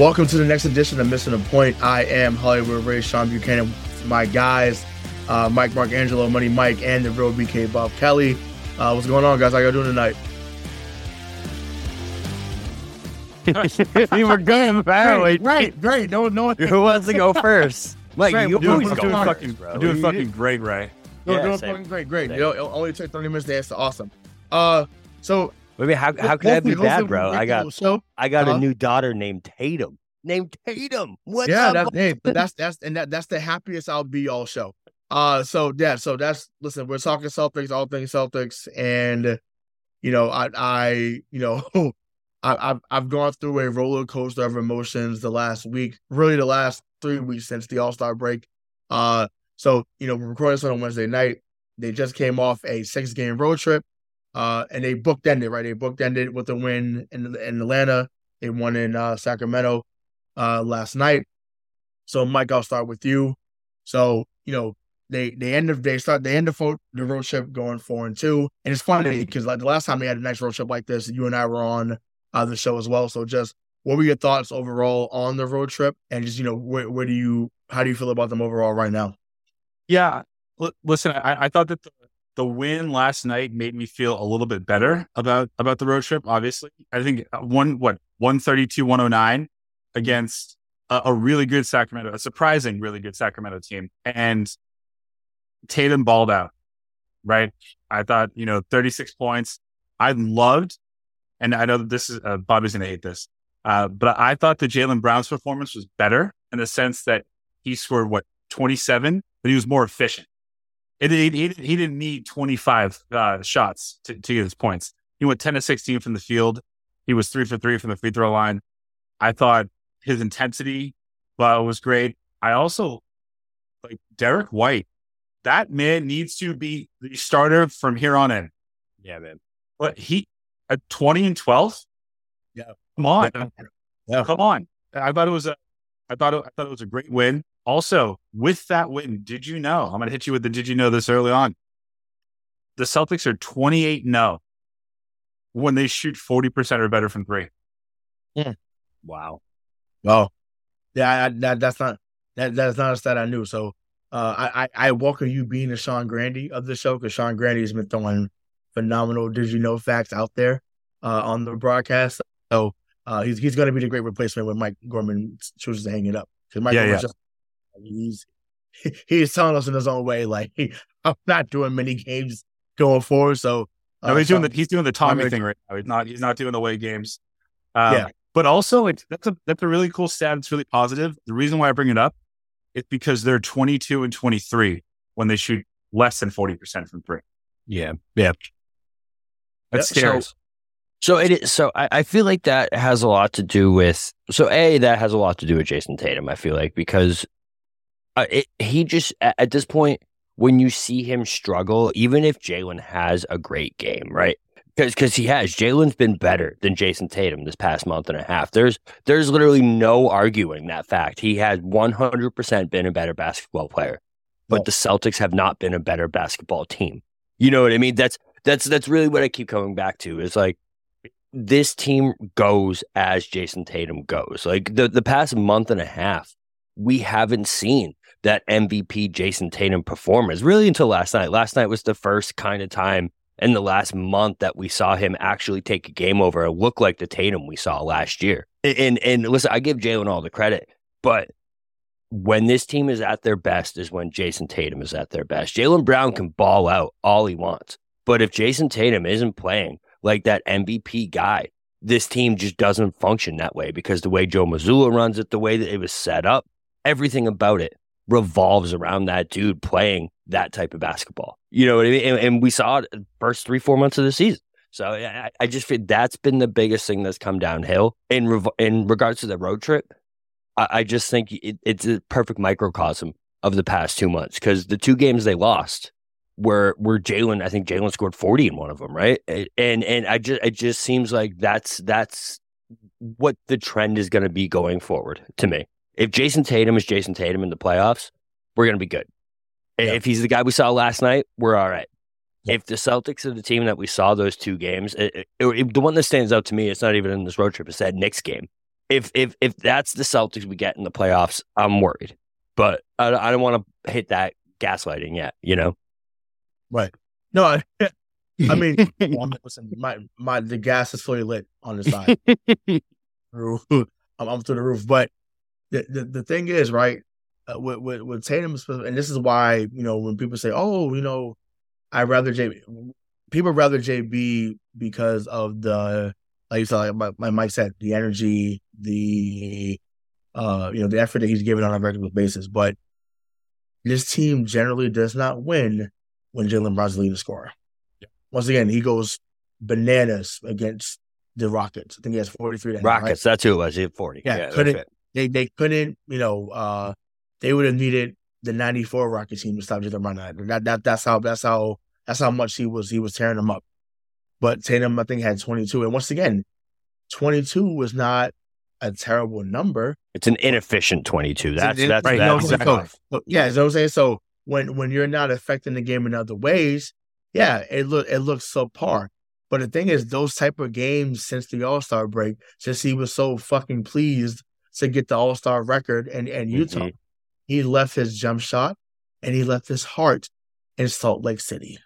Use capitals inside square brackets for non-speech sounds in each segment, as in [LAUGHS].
Welcome to the next edition of Missing a Point. I am Hollywood Ray Sean Buchanan. My guys, uh, Mike Marcangelo, Money Mike, and the real BK Bob Kelly. Uh, what's going on, guys? How y'all doing tonight? [LAUGHS] you were good, apparently. Great, great. No, no. Who wants to go [LAUGHS] first? Mike, Right, you we're always doing- go doing fucking- bro. I'm doing You fucking did- great, Ray. No, Yeah, doing same. fucking great, great. Same. You know, it only took 30 minutes to answer. Awesome. Uh, so I mean, how, how can I be bad, bro? I got show. I got Huh? a new daughter named Tatum. Named Tatum. What's yeah, up? that's hey, that's that's and that that's the happiest I'll be all show. Uh, so yeah, so that's listen. We're talking Celtics, all things Celtics, and you know, I I you know, [LAUGHS] I, I've I've gone through a roller coaster of emotions the last week, really the last three weeks since the All Star break. Uh, so you know, we're recording this on Wednesday night. They just came off a six game road trip, uh, and they booked ended right. They booked ended with a win in in Atlanta. They won in uh, Sacramento uh, last night. So, Mike, I'll start with you. So, you know, they they end of they start they end of the road trip going four and two, and it's funny because like the last time they had a nice road trip like this, you and I were on uh, the show as well. So, just what were your thoughts overall on the road trip, and just you know, where where do you how do you feel about them overall right now? Yeah. L- listen, I, I thought that the, the win last night made me feel a little bit better about about the road trip. Obviously, I think uh, one what one thirty two one hundred nine against a, a really good Sacramento, a surprising really good Sacramento team, and Tatum balled out. Right, I thought you know thirty six points. I loved, and I know that this is uh, Bobby's going to hate this, uh, but I thought the Jaylen Brown's performance was better in the sense that he scored what 27, but he was more efficient. It, he, he, he didn't need 25 uh, shots to, to get his points. He went 10 to 16 from the field. He was three for three from the free throw line. I thought his intensity uh, was great. I also like Derrick White. That man needs to be the starter from here on in. yeah, man. But he at 20 and 12. Yeah. Come on. Yeah. Come on. I thought it was a I thought it, I thought it was a great win. Also, with that win, did you know? I'm going to hit you with the did you know this early on. The Celtics are 28 0 when they shoot 40% or better from three. Wow. Oh, yeah, I, that that's not that that's not a stat I knew. So, uh, I I, I welcome you being the Sean Grande of the show because Sean Grande has been throwing phenomenal did you know facts out there uh, on the broadcast. So, uh, he's he's going to be the great replacement when Mike Gorman chooses to hang it up because Mike Yeah, Gorman's yeah. just he's [LAUGHS] he's telling us in his own way like [LAUGHS] I'm not doing many games going forward. So, uh, No, he's doing Sean- the he's doing the Tommy Tommy- thing right now. He's not he's not doing the away games. Um, Yeah. But also, it's, that's a that's a really cool stat. It's really positive. The reason why I bring it up is because they're 22 and 23 when they shoot less than 40 percent from three. Yeah. Yeah. That's Yep. scary. So, so it is. So I, I feel like that has a lot to do with. So a that has a lot to do with Jayson Tatum. I feel like because uh, it, he just at, at this point when you see him struggle, even if Jaylen has a great game, right? Because because he has Jaylen's been better than Jayson Tatum this past month and a half. There's there's literally no arguing that fact. He has 100 percent been a better basketball player, but Yeah. the Celtics have not been a better basketball team. You know what I mean? That's that's that's really what I keep coming back to. Is like this team goes as Jayson Tatum goes. Like the the past month and a half, we haven't seen that MVP Jayson Tatum performance really until last night. Last night was the first kind of time in the last month that we saw him actually take a game over and look like the Tatum we saw last year. And and listen, I give Jaylen all the credit, but when this team is at their best is when Jayson Tatum is at their best. Jaylen Brown can ball out all he wants. But if Jayson Tatum isn't playing like that MVP guy, this team just doesn't function that way because the way Joe Mazzulla runs it, the way that it was set up, everything about it revolves around that dude playing that type of basketball. You know what I mean? And, and we saw it first three, four months of the season. So I, I, just feel that's been the biggest thing that's come downhill in rev- in regards to the road trip. I, I just think it, it's a perfect microcosm of the past two months because the two games they lost were were Jaylen. I think Jaylen scored forty in one of them, right? And and I just it just seems like that's that's what the trend is going to be going forward to me. If Jayson Tatum is Jayson Tatum in the playoffs, we're going to be good. Yeah. If he's the guy we saw last night, we're all right. Yeah. If the Celtics are the team that we saw those two games, it, it, it, the one that stands out to me, it's not even in this road trip. It's that Knicks game if if if that's the Celtics we get in the playoffs, I'm worried. But I, I don't want to hit that gaslighting yet. You know, right? No, I, [LAUGHS] I mean, [LAUGHS] listen, my my the gas is fully lit on the side. [LAUGHS] I'm, I'm through the roof, but the, the the thing is, right? Uh, with, with with Tatum, and this is why you know when people say, "Oh, you know, I rather JB," people rather JB because of the like you said, like Mike said, the energy, the uh, you know, the effort that he's giving on a regular basis. But this team generally does not win when Jaylen Brown's the leading scorer. Yeah. Once again, he goes bananas against the Rockets. I think he has 43. Rockets, right? that's who it was. He had 40. Yeah, yeah couldn't they they couldn't, you know, uh they would have needed the 94 Rockets team to stop Jaylen Brown. That, that that's how that's how that's how much he was he was tearing them up. But Tatum, I think, had 22. And once again, 22 was not a terrible number. It's an inefficient 22. That's that's, right. That's, no, exactly. so, yeah, you know I'm saying? So when when you're not affecting the game in other ways, yeah, it look it looks subpar. But the thing is, those type of games since the All Star break, since he was so fucking pleased to get the All Star record and and Utah, mm-hmm. he left his jump shot and he left his heart in Salt Lake City.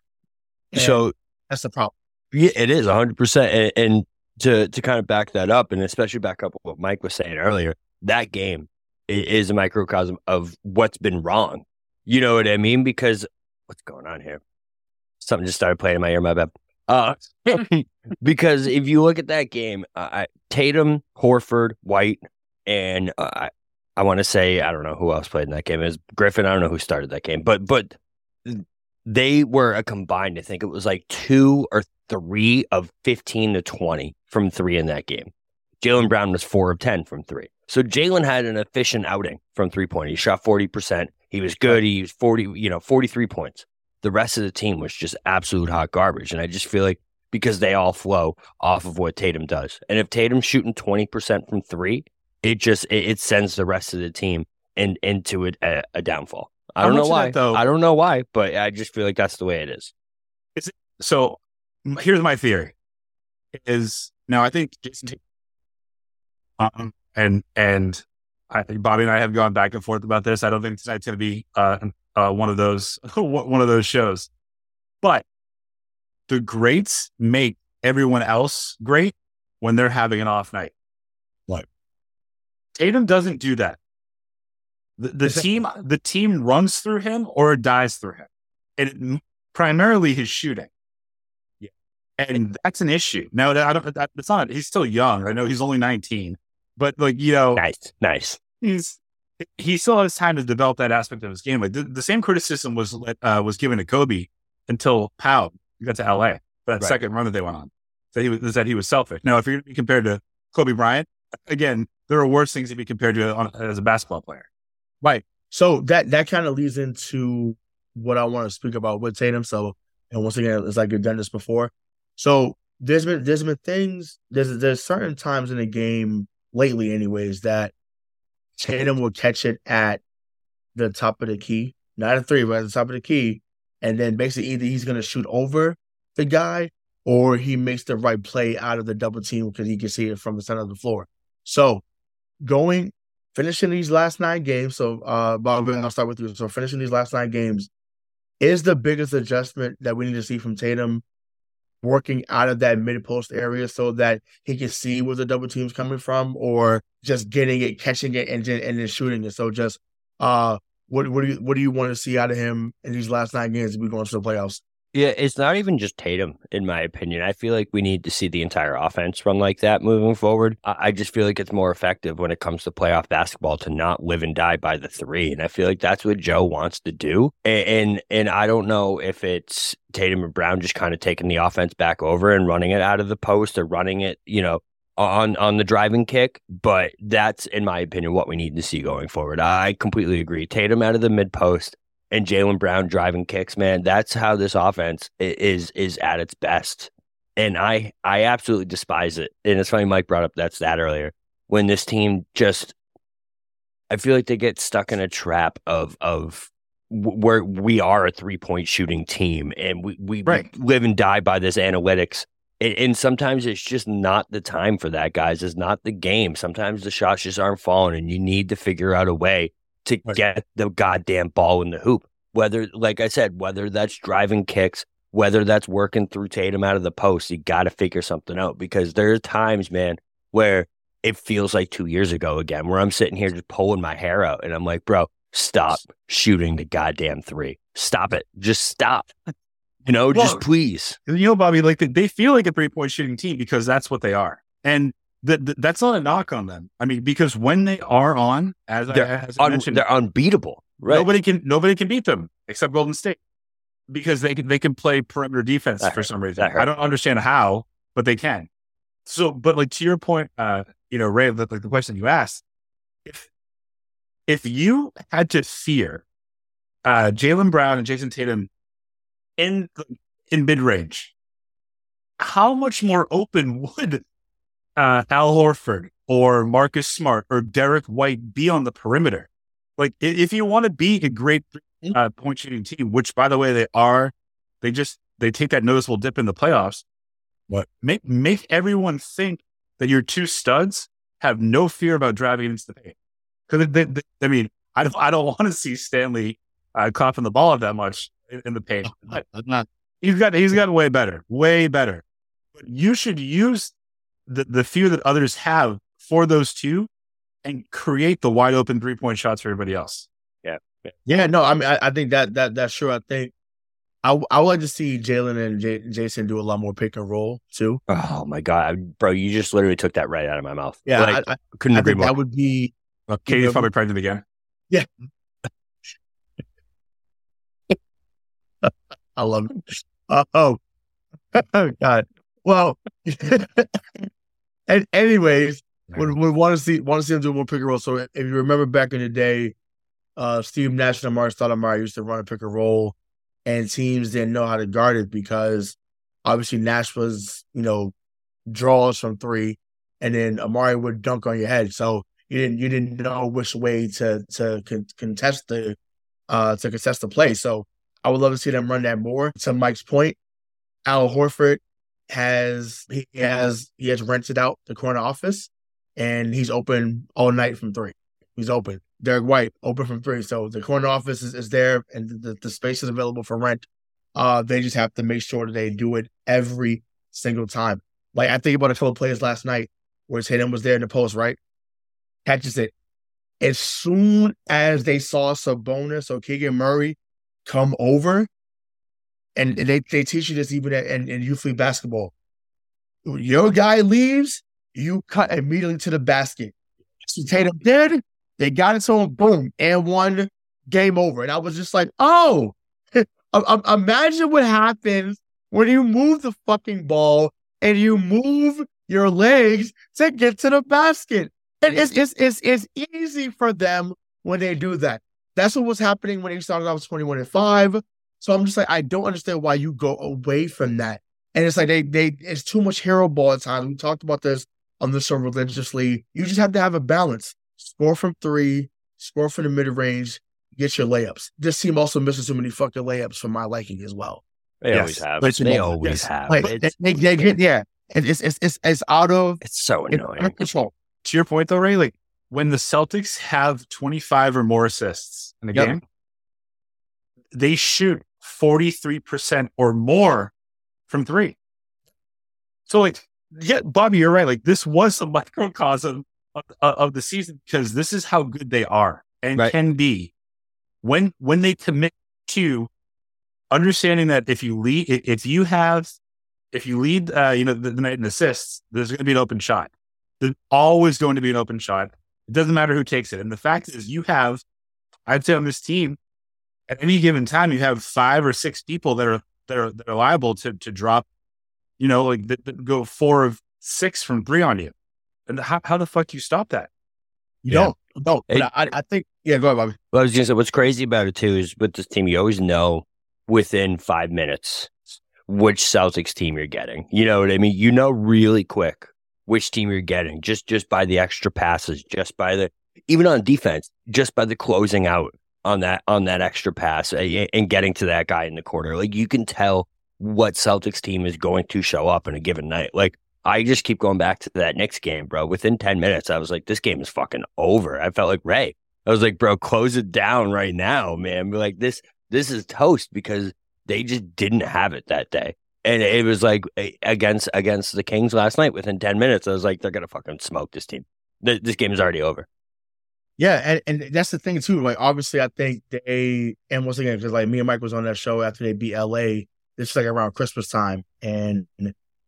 And so that's the problem. Yeah, it is 100%. And, to, to kind of back that up, and especially back up what Mike was saying earlier, that game is a microcosm of what's been wrong. You know what I mean? Because what's going on here? Something just started playing in my ear, my bad. Uh, [LAUGHS] because if you look at that game, uh, Tatum, Horford, White, and uh, I, I want to say I don't know who else played in that game. It was Griffin. I don't know who started that game, but but they were a combined, I think it was like two or three of 15 to 20 from three in that game. Jaylen Brown was four of 10 from three. So Jaylen had an efficient outing from three point. He shot 40%. He was good. He was 40, you know, 43 points. The rest of the team was just absolute hot garbage. And I just feel like because they all flow off of what Tatum does. And if Tatum's shooting 20% from three, it just, it, it sends the rest of the team in, into a, a, a downfall. I don't know why. That, though, I don't know why, but I just feel like that's the way it is. It's, so here's my theory: is now I think Jayson, um, and and I think Bobby and I have gone back and forth about this. I don't think tonight's going to be uh, uh, one of those [LAUGHS] one of those shows, but the greats make everyone else great when they're having an off night. Tatum doesn't do that. The, the team, the team runs through him or dies through him, and primarily his shooting. Yeah, and that's an issue. No, I don't. That, that's not. He's still young. I know he's only nineteen, but like you know, nice, nice. He's he still has time to develop that aspect of his game. Like the, the same criticism was uh, was given to Kobe until Pau got to LA for that right. second run that they went on. That he was that he was selfish. Now, if you're going to be compared to Kobe Bryant, again, there are worse things to be compared to on, as a basketball player. Right. So that that kind of leads into what I want to speak about with Tatum. So, and once again, it's like you've done this before. So there's been there's been things there's there's certain times in the game lately, anyways, that Tatum will catch it at the top of the key, not a three, but at the top of the key, and then basically either he's gonna shoot over the guy or he makes the right play out of the double team because he can see it from the center of the floor. So going finishing these last nine games. So, uh, Bob, I'll start with you. So, finishing these last nine games is the biggest adjustment that we need to see from Tatum working out of that mid post area so that he can see where the double team's coming from, or just getting it, catching it, and then and then shooting it. So, just uh, what what do you what do you want to see out of him in these last nine games as we go into the playoffs? Yeah, it's not even just Tatum, in my opinion. I feel like we need to see the entire offense run like that moving forward. I just feel like it's more effective when it comes to playoff basketball to not live and die by the three. And I feel like that's what Joe wants to do. And and, and I don't know if it's Tatum and Brown just kind of taking the offense back over and running it out of the post or running it, you know, on on the driving kick, but that's in my opinion what we need to see going forward. I completely agree. Tatum out of the mid post, and Jaylen Brown driving kicks, man, that's how this offense is is at its best. And I I absolutely despise it. And it's funny Mike brought up that stat earlier when this team just I feel like they get stuck in a trap of of where we are a three point shooting team and we we, right. we live and die by this analytics. And, and, sometimes it's just not the time for that, guys. It's not the game. Sometimes the shots just aren't falling, and you need to figure out a way to right. get the goddamn ball in the hoop. Whether, like I said, whether that's driving kicks, whether that's working through Tatum out of the post, you got to figure something out because there are times, man, where it feels like two years ago again, where I'm sitting here just pulling my hair out and I'm like, bro, stop shooting the goddamn three. Stop it. Just stop. You know, well, just please. You know, Bobby, like they feel like a three point shooting team because that's what they are. And that that's not a knock on them. I mean, because when they are on, as they're, I, as I un, mentioned, they're unbeatable. Right? Nobody can nobody can beat them except Golden State because they can they can play perimeter defense that for hurt. some reason. I don't understand how, but they can. So, but like to your point, uh, you know, Ray, like the question you asked, if if you had to fear uh, Jaylen Brown and Jayson Tatum in in mid range, how much more open [LAUGHS] would uh, Al Horford or Marcus Smart or Derrick White be on the perimeter. Like, if you want to be a great mm-hmm. uh, point shooting team, which by the way they are, they just they take that noticeable dip in the playoffs. But make make everyone think that your two studs have no fear about driving into the paint. Because I mean, I don't I don't [LAUGHS] want to see Stanley uh, coughing the ball up that much in, in the paint. But not. He's got he's gotten way better, way better. But you should use the, the fear that others have for those two and create the wide open three point shots for everybody else. Yeah. Yeah. No, I mean, I, I think that, that, that's true. I think I, I would like to see Jaylen and J- Jayson do a lot more pick and roll too. Oh my God, bro. You just literally took that right out of my mouth. Yeah. Like, I, I, couldn't agree more. That would be. Well, Katie's you know, probably pregnant again. Yeah. [LAUGHS] I love it. Uh, oh, [LAUGHS] oh God. Well, [LAUGHS] and anyways, we, want to see want to see him do more pick and roll. So if you remember back in the day, uh, Steve Nash and Amar'e Stoudemire used to run a pick and roll, and teams didn't know how to guard it because obviously Nash was you know draws from three, and then Amar'e would dunk on your head. So you didn't you didn't know which way to to contest the uh to contest the play. So I would love to see them run that more. To Mike's point, Al Horford has he has he has rented out the corner office and he's open all night from three. He's open. Derrick White open from three. So the corner office is, is there and the, the space is available for rent. Uh they just have to make sure that they do it every single time. Like I think about a couple of last night where Tatum was there in the post, right? Catches it. As soon as they saw Sabonis or Keegan Murray come over, and they, they teach you this even in, in youth league basketball. Your guy leaves, you cut immediately to the basket. So Tatum did. They got it to him, boom, and one game over. And I was just like, oh, [LAUGHS] imagine what happens when you move the fucking ball and you move your legs to get to the basket. And it's, it's, it's, it's easy for them when they do that. That's what was happening when he started off 21 and 5. So I'm just like, I don't understand why you go away from that. And it's like they they it's too much hero ball at times. We talked about this on the show religiously. You just have to have a balance. Score from three, score from the mid range, get your layups. This team also misses too many fucking layups for my liking as well. They yes. always have. But, they always yes. have. Like, they, they, they, yeah. It's, it's it's it's out of it's so annoying. control. To your point though, Ray, like when the Celtics have 25 or more assists in a Yep. game, they shoot 43% or more from three. So, like, yeah, Bobby, you're right. Like, this was a [LAUGHS] microcosm of, of the season because this is how good they are and Right. can be when when they commit to understanding that if you lead, if you have, if you lead, uh, you know, the, the night in assists, there's going to be an open shot. There's always going to be an open shot. It doesn't matter who takes it. And the fact is, you have, I'd say on this team, at any given time, you have five or six people that are that are that are liable to to drop, you know, like that, that go four of six from three on you. And how how the fuck do you stop that? You Yeah. don't. No, but It- I, I think. Yeah, go ahead, Bobby. Well, I was gonna say what's crazy about it too is with this team, you always know within five minutes which Celtics team you're getting. You know what I mean? You know really quick which team you're getting just just by the extra passes, just by the even on defense, just by the closing out on that on that extra pass and getting to that guy in the corner. Like you can tell what Celtics team is going to show up in a given night. Like I just keep going back to that Knicks game, bro. Within 10 minutes, I was like, this game is fucking over. I felt like Ray. I was like, bro, close it down right now, man. Like, this this is toast because they just didn't have it that day. And it was like against against the Kings last night. Within 10 minutes, I was like, they're gonna fucking smoke this team. This game is already over. Yeah, and, and that's the thing too. Like, obviously, I think they and once again, because like me and Mike was on that show after they beat LA. This is like around Christmas time, and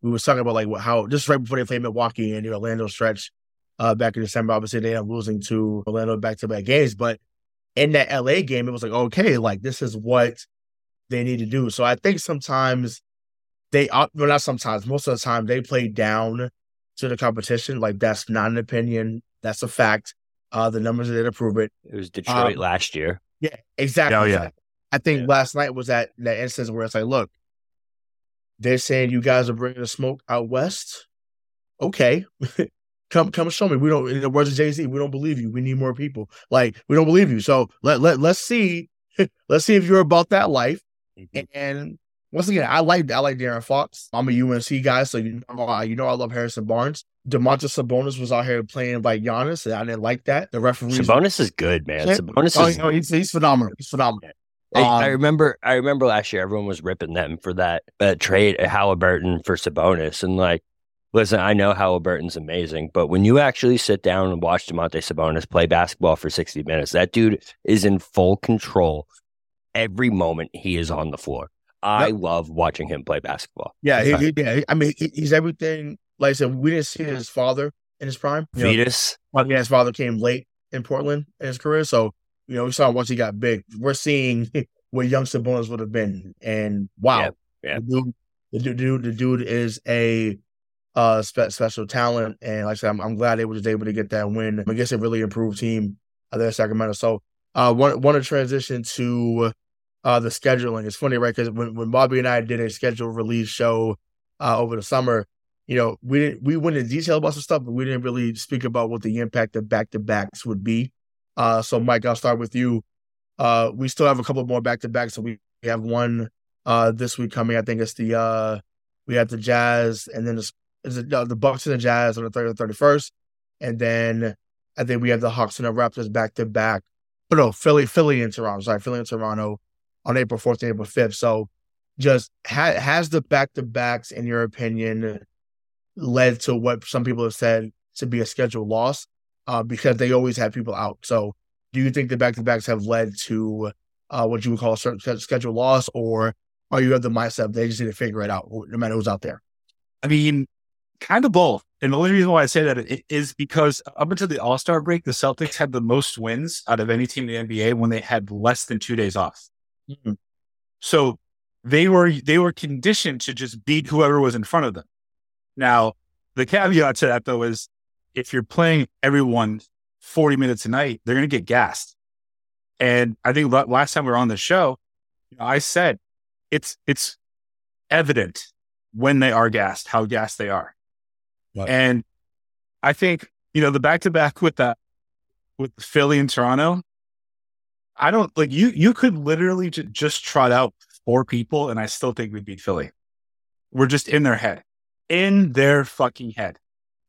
we was talking about like how just right before they played Milwaukee and the Orlando stretch uh back in December. Obviously, they ended up losing to Orlando back to back games, but in that LA game, it was like okay, like this is what they need to do. So I think sometimes they, op- well, not sometimes, most of the time they play down to the competition. Like that's not an opinion, that's a fact. Uh, the numbers did prove it. It was Detroit Um, last year. Yeah, exactly. Oh, yeah. exactly. I think Yeah. last night was that that instance where it's like, look, they're saying you guys are bringing the smoke out west. Okay, [LAUGHS] come come show me. We don't. In the words of Jay Z, we don't believe you. We need more people. Like we don't believe you. So let let let's see. [LAUGHS] let's see if you're about that life. And once again, I like I like De'Aaron Fox. I'm a UNC guy, so you know you know I love Harrison Barnes. Domantas Sabonis was out here playing like Giannis, and I didn't like that. The referees. Sabonis is good, man. Sabonis Oh, is no, he's he's phenomenal. He's phenomenal. I, I Um, remember I remember last year everyone was ripping them for that uh, trade Halliburton for Sabonis and like listen I know Halliburton's amazing but when you actually sit down and watch Domantas Sabonis play basketball for 60 minutes that dude is in full control every moment he is on the floor I Yep. love watching him play basketball Yeah, he, he- yeah. I mean, he, he's everything. Like I said, we didn't see his father in his prime. You know, Vetus well, yeah, his father came late in Portland in his career, so you know we saw once he got big. We're seeing [LAUGHS] what young Sabonis would have been, and wow, Yeah, yeah. The, dude, the dude, the dude is a uh spe- special talent, and like I said, I'm, I'm glad they were just able to get that win. I guess a really improved team uh, there in Sacramento. So, uh, want want to transition to uh the scheduling. It's funny, right? Because when when Bobby and I did a schedule release show uh over the summer, you know, we didn't we went into detail about some stuff, but we didn't really speak about what the impact of back to backs would be. Uh, so Mike, I'll start with you. Uh, we still have a couple more back to backs, so we have one uh this week coming. I think it's the uh we have the Jazz, and then it, uh, the Bucks and the Jazz on the thirty thirty first, and then I think we have the Hawks and the Raptors back to back. But no, Philly, Philly and Toronto. Sorry, Philly and Toronto on April fourth and April fifth. So, just ha- has the back to backs, in your opinion, led to what some people have said to be a schedule loss uh, because they always have people out. So, do you think the back to backs have led to uh, what you would call a certain schedule loss, or are you of the mindset they just need to figure it out no matter who's out there? I mean, kind of both. And the only reason why I say that is because up until the All Star break, the Celtics had the most wins out of any team in the NBA when they had less than two days off. Mhm. So they were they were conditioned to just beat whoever was in front of them. Now, the caveat to that though is if you're playing everyone 40 minutes a night, they're going to get gassed. And I think last time we were on the show, you know, I said it's it's evident when they are gassed how gassed they are. Right. And I think you know the back to back with that with Philly and Toronto. I don't like you. You could literally ju- just trot out four people, and I still think we beat Philly. We're just in their head, in their fucking head,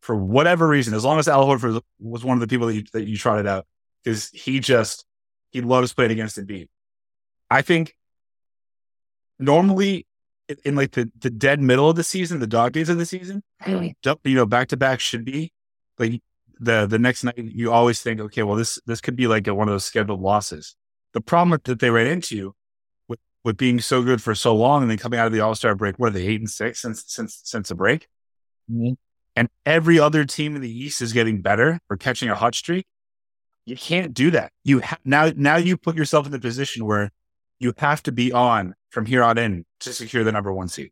for whatever reason, as long as Al Horford was one of the people that you, that you trotted out, because he just he loves playing against Embiid. I think normally in, like the, the dead middle of the season, the dog days of the season, you know, back to back should be like the the next night. You always think, okay, well this this could be like a, one of those scheduled losses. The problem that they ran into with being so good for so long and then coming out of the All Star break, what are they eight and six since since since the break? Mm-hmm. And every other team in the East is getting better or catching a hot streak. You can't do that. You ha- now now you put yourself in the position where you have to be on from here on in to secure the number one seed.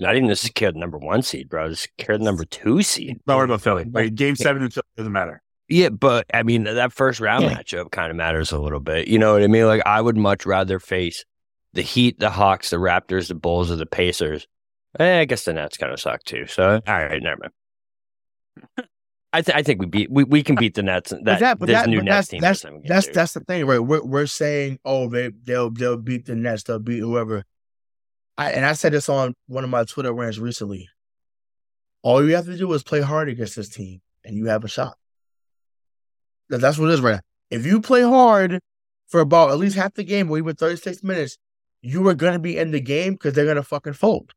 Not even to secure the number one seed, bro. To secure the number two seed. Don't worry about Philly. Like game seven in Philly doesn't matter. Yeah, but I mean that first round yeah. matchup kind of matters a little bit. You know what I mean? Like I would much rather face the Heat, the Hawks, the Raptors, the Bulls, or the Pacers. Eh, I guess the Nets kind of suck too. So all right, never mind. [LAUGHS] I, th- I think we beat we, we can beat the Nets. That, but that, but that, new Nets that's, team. That's that's, that's the thing, right? We're we're saying, oh, they they'll they'll beat the Nets, they'll beat whoever. I, and I said this on one of my Twitter rants recently. All you have to do is play hard against this team, and you have a shot. That's what it is right now. If you play hard for about at least half the game, or even 36 minutes, you are going to be in the game because they're going to fucking fold.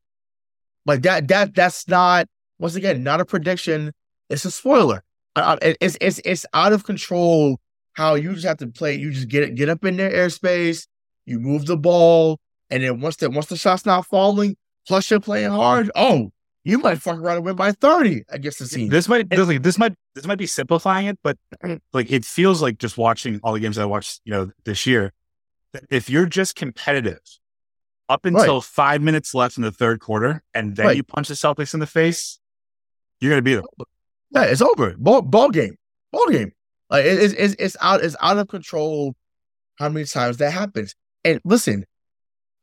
Like that, that, that's not, once again, not a prediction. It's a spoiler. It's, it's, it's out of control how you just have to play. You just get get up in their airspace, you move the ball, and then once the once the shot's not falling, plus you're playing hard, oh, you might fuck around and win by 30 against the team. This might this, like, this might this might be simplifying it, but like it feels like just watching all the games I watched, you know, this year, if you're just competitive up until right. five minutes left in the third quarter, and then right. you punch the Celtics in the face, you're gonna beat them. Yeah, it's over. Ball ball game. Ball game. Like it, it's it's out it's out of control how many times that happens. And listen,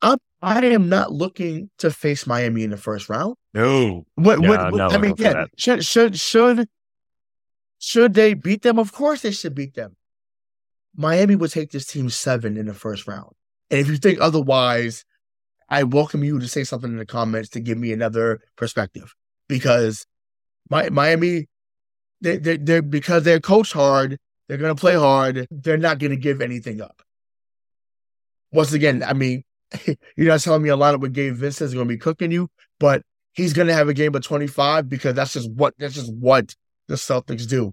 I'm, I am not looking to face Miami in the first round. No. What, what, what I mean, yeah, should, should, should, should they beat them? Of course they should beat them. Miami would take this team seven in the first round. And if you think otherwise, I welcome you to say something in the comments to give me another perspective because my, Miami, they, they, they're because they're coached hard, they're going to play hard, they're not going to give anything up. Once again, I mean, [LAUGHS] you're not telling me a lot of what Gabe Vincent is going to be cooking you, but he's going to have a game of 25 because that's just what that's just what the Celtics do.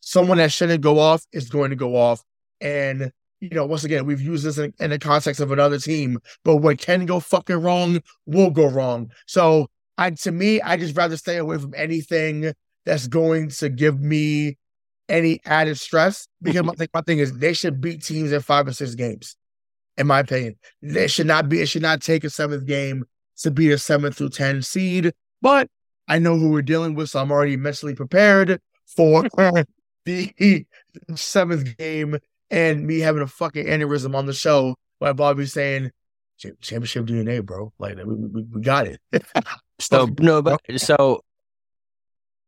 Someone that shouldn't go off is going to go off, and you know, once again, we've used this in, in the context of another team, but what can go fucking wrong will go wrong. So, I to me, I just rather stay away from anything that's going to give me any added stress because my, my thing is they should beat teams in five or six games in my opinion. It should not be, it should not take a seventh game to beat a seventh through 10 seed. But I know who we're dealing with, so I'm already mentally prepared for [LAUGHS] the seventh game and me having a fucking aneurysm on the show by Bobby saying, championship DNA, bro. Like we, we, we got it. [LAUGHS] so no, but so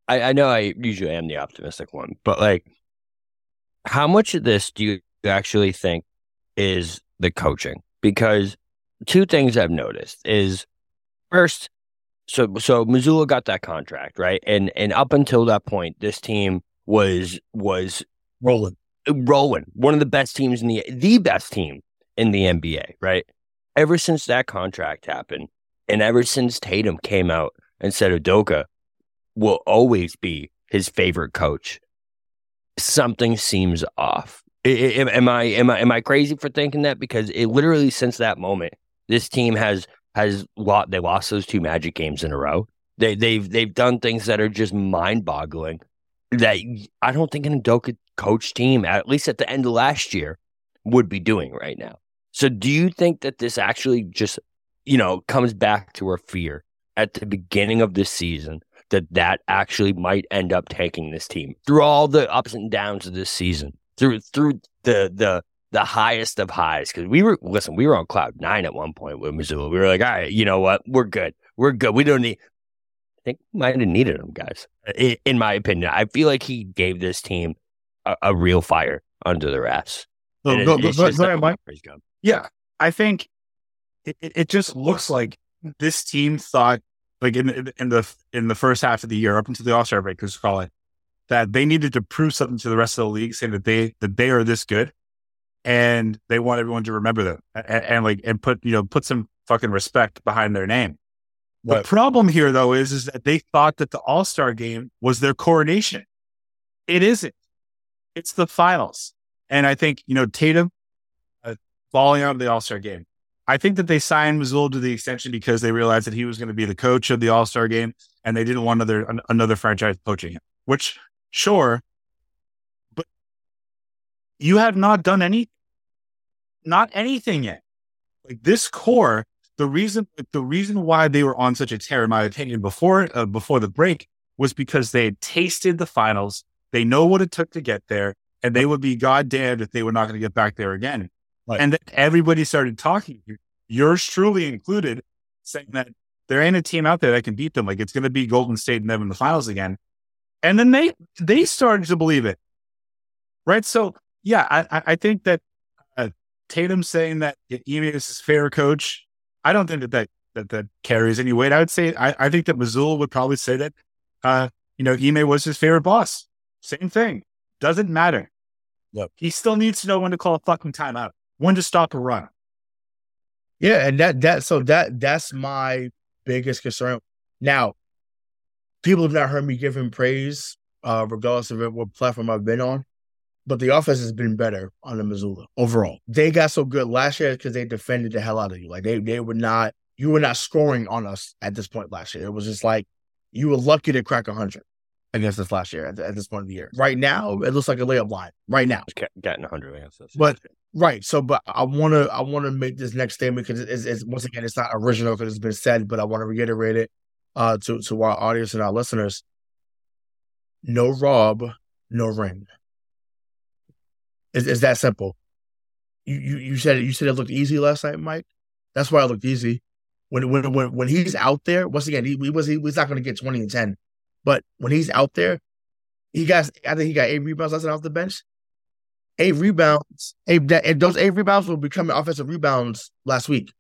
I, I know I usually am the optimistic one, but like, how much of this do you actually think is the coaching because two things I've noticed is first, so so Mazzulla got that contract right, and and up until that point, this team was was rolling, rolling, one of the best teams in the the best team in the NBA, right? Ever since that contract happened, and ever since Tatum came out and said Udoka will always be his favorite coach, something seems off. Am I am I am I crazy for thinking that? Because it literally since that moment, this team has has lot they lost those two Magic games in a row. They they've they've done things that are just mind boggling. That I don't think an Udoka coach team, at least at the end of last year, would be doing right now. So, do you think that this actually just you know comes back to our fear at the beginning of this season that that actually might end up taking this team through all the ups and downs of this season, through through the the the highest of highs. Because we were listen, we were on cloud nine at one point with Mazzulla. We were like, all right, you know what, we're good, we're good. We don't need. I think we might have needed him, guys. In, in my opinion, I feel like he gave this team a, a real fire under their ass. So And go- it- go- it's go- just go ahead, Mike. where he's going. Yeah, I think it, it it just looks like this team thought, like in in- in the in the first half of the year, up until the All Star break, let's call it, that they needed to prove something to the rest of the league, saying that they that they are this good, and they want everyone to remember them and, and like and put you know put some fucking respect behind their name. The problem here, though, is is that they thought that the All Star game was their coronation. It isn't. It's the finals, and I think you know Tatum uh, falling out of the All Star game. I think that they signed Mazzulla to the extension because they realized that he was going to be the coach of the All Star game, and they didn't want another an- another franchise poaching him. Which, sure, but you have not done any, not anything yet. Like this core, the reason the reason why they were on such a tear, in my opinion, before uh, before the break was because they had tasted the finals. They know what it took to get there, and they would be goddamned if they were not going to get back there again. Right. And then everybody started talking, yours truly included, saying that there ain't a team out there that can beat them. Like it's going to be Golden State and them in the finals again. And then they they started to believe it, right? So yeah, I I- think that uh, Tatum saying that Ime is his favorite coach. I don't think that that that, that carries any weight. I would say I, I think that Mazzulla would probably say that uh, you know Ime was his favorite boss. Same thing. Doesn't matter. Yep. He still needs to know when to call a fucking timeout, when to stop a run. Yeah, and that that so that that's my biggest concern. Now, people have not heard me give him praise, uh, regardless of what platform I've been on. But the offense has been better on the Mazzulla overall. They got so good last year because they defended the hell out of you. Like they they were not you were not scoring on us at this point last year. It was just like you were lucky to crack hundred against us last year at, at this point of the year. Right now, it looks like a layup line. Right now. Getting 100 against us. But right, so but I want to I want to make this next statement because it's, it's once again it's not original because it's been said, but I want to reiterate it uh, to to our audience and our listeners. No Rob, no ring. It's, it's that simple. You, you you said it, you said it looked easy last night, Mike. That's why it looked easy. When when when when he's out there, once again, he, he was he was not going to get twenty and ten, but when he's out there, he got I think he got eight rebounds last night off the bench eight rebounds. Eight, that, and those eight rebounds will become offensive rebounds last week.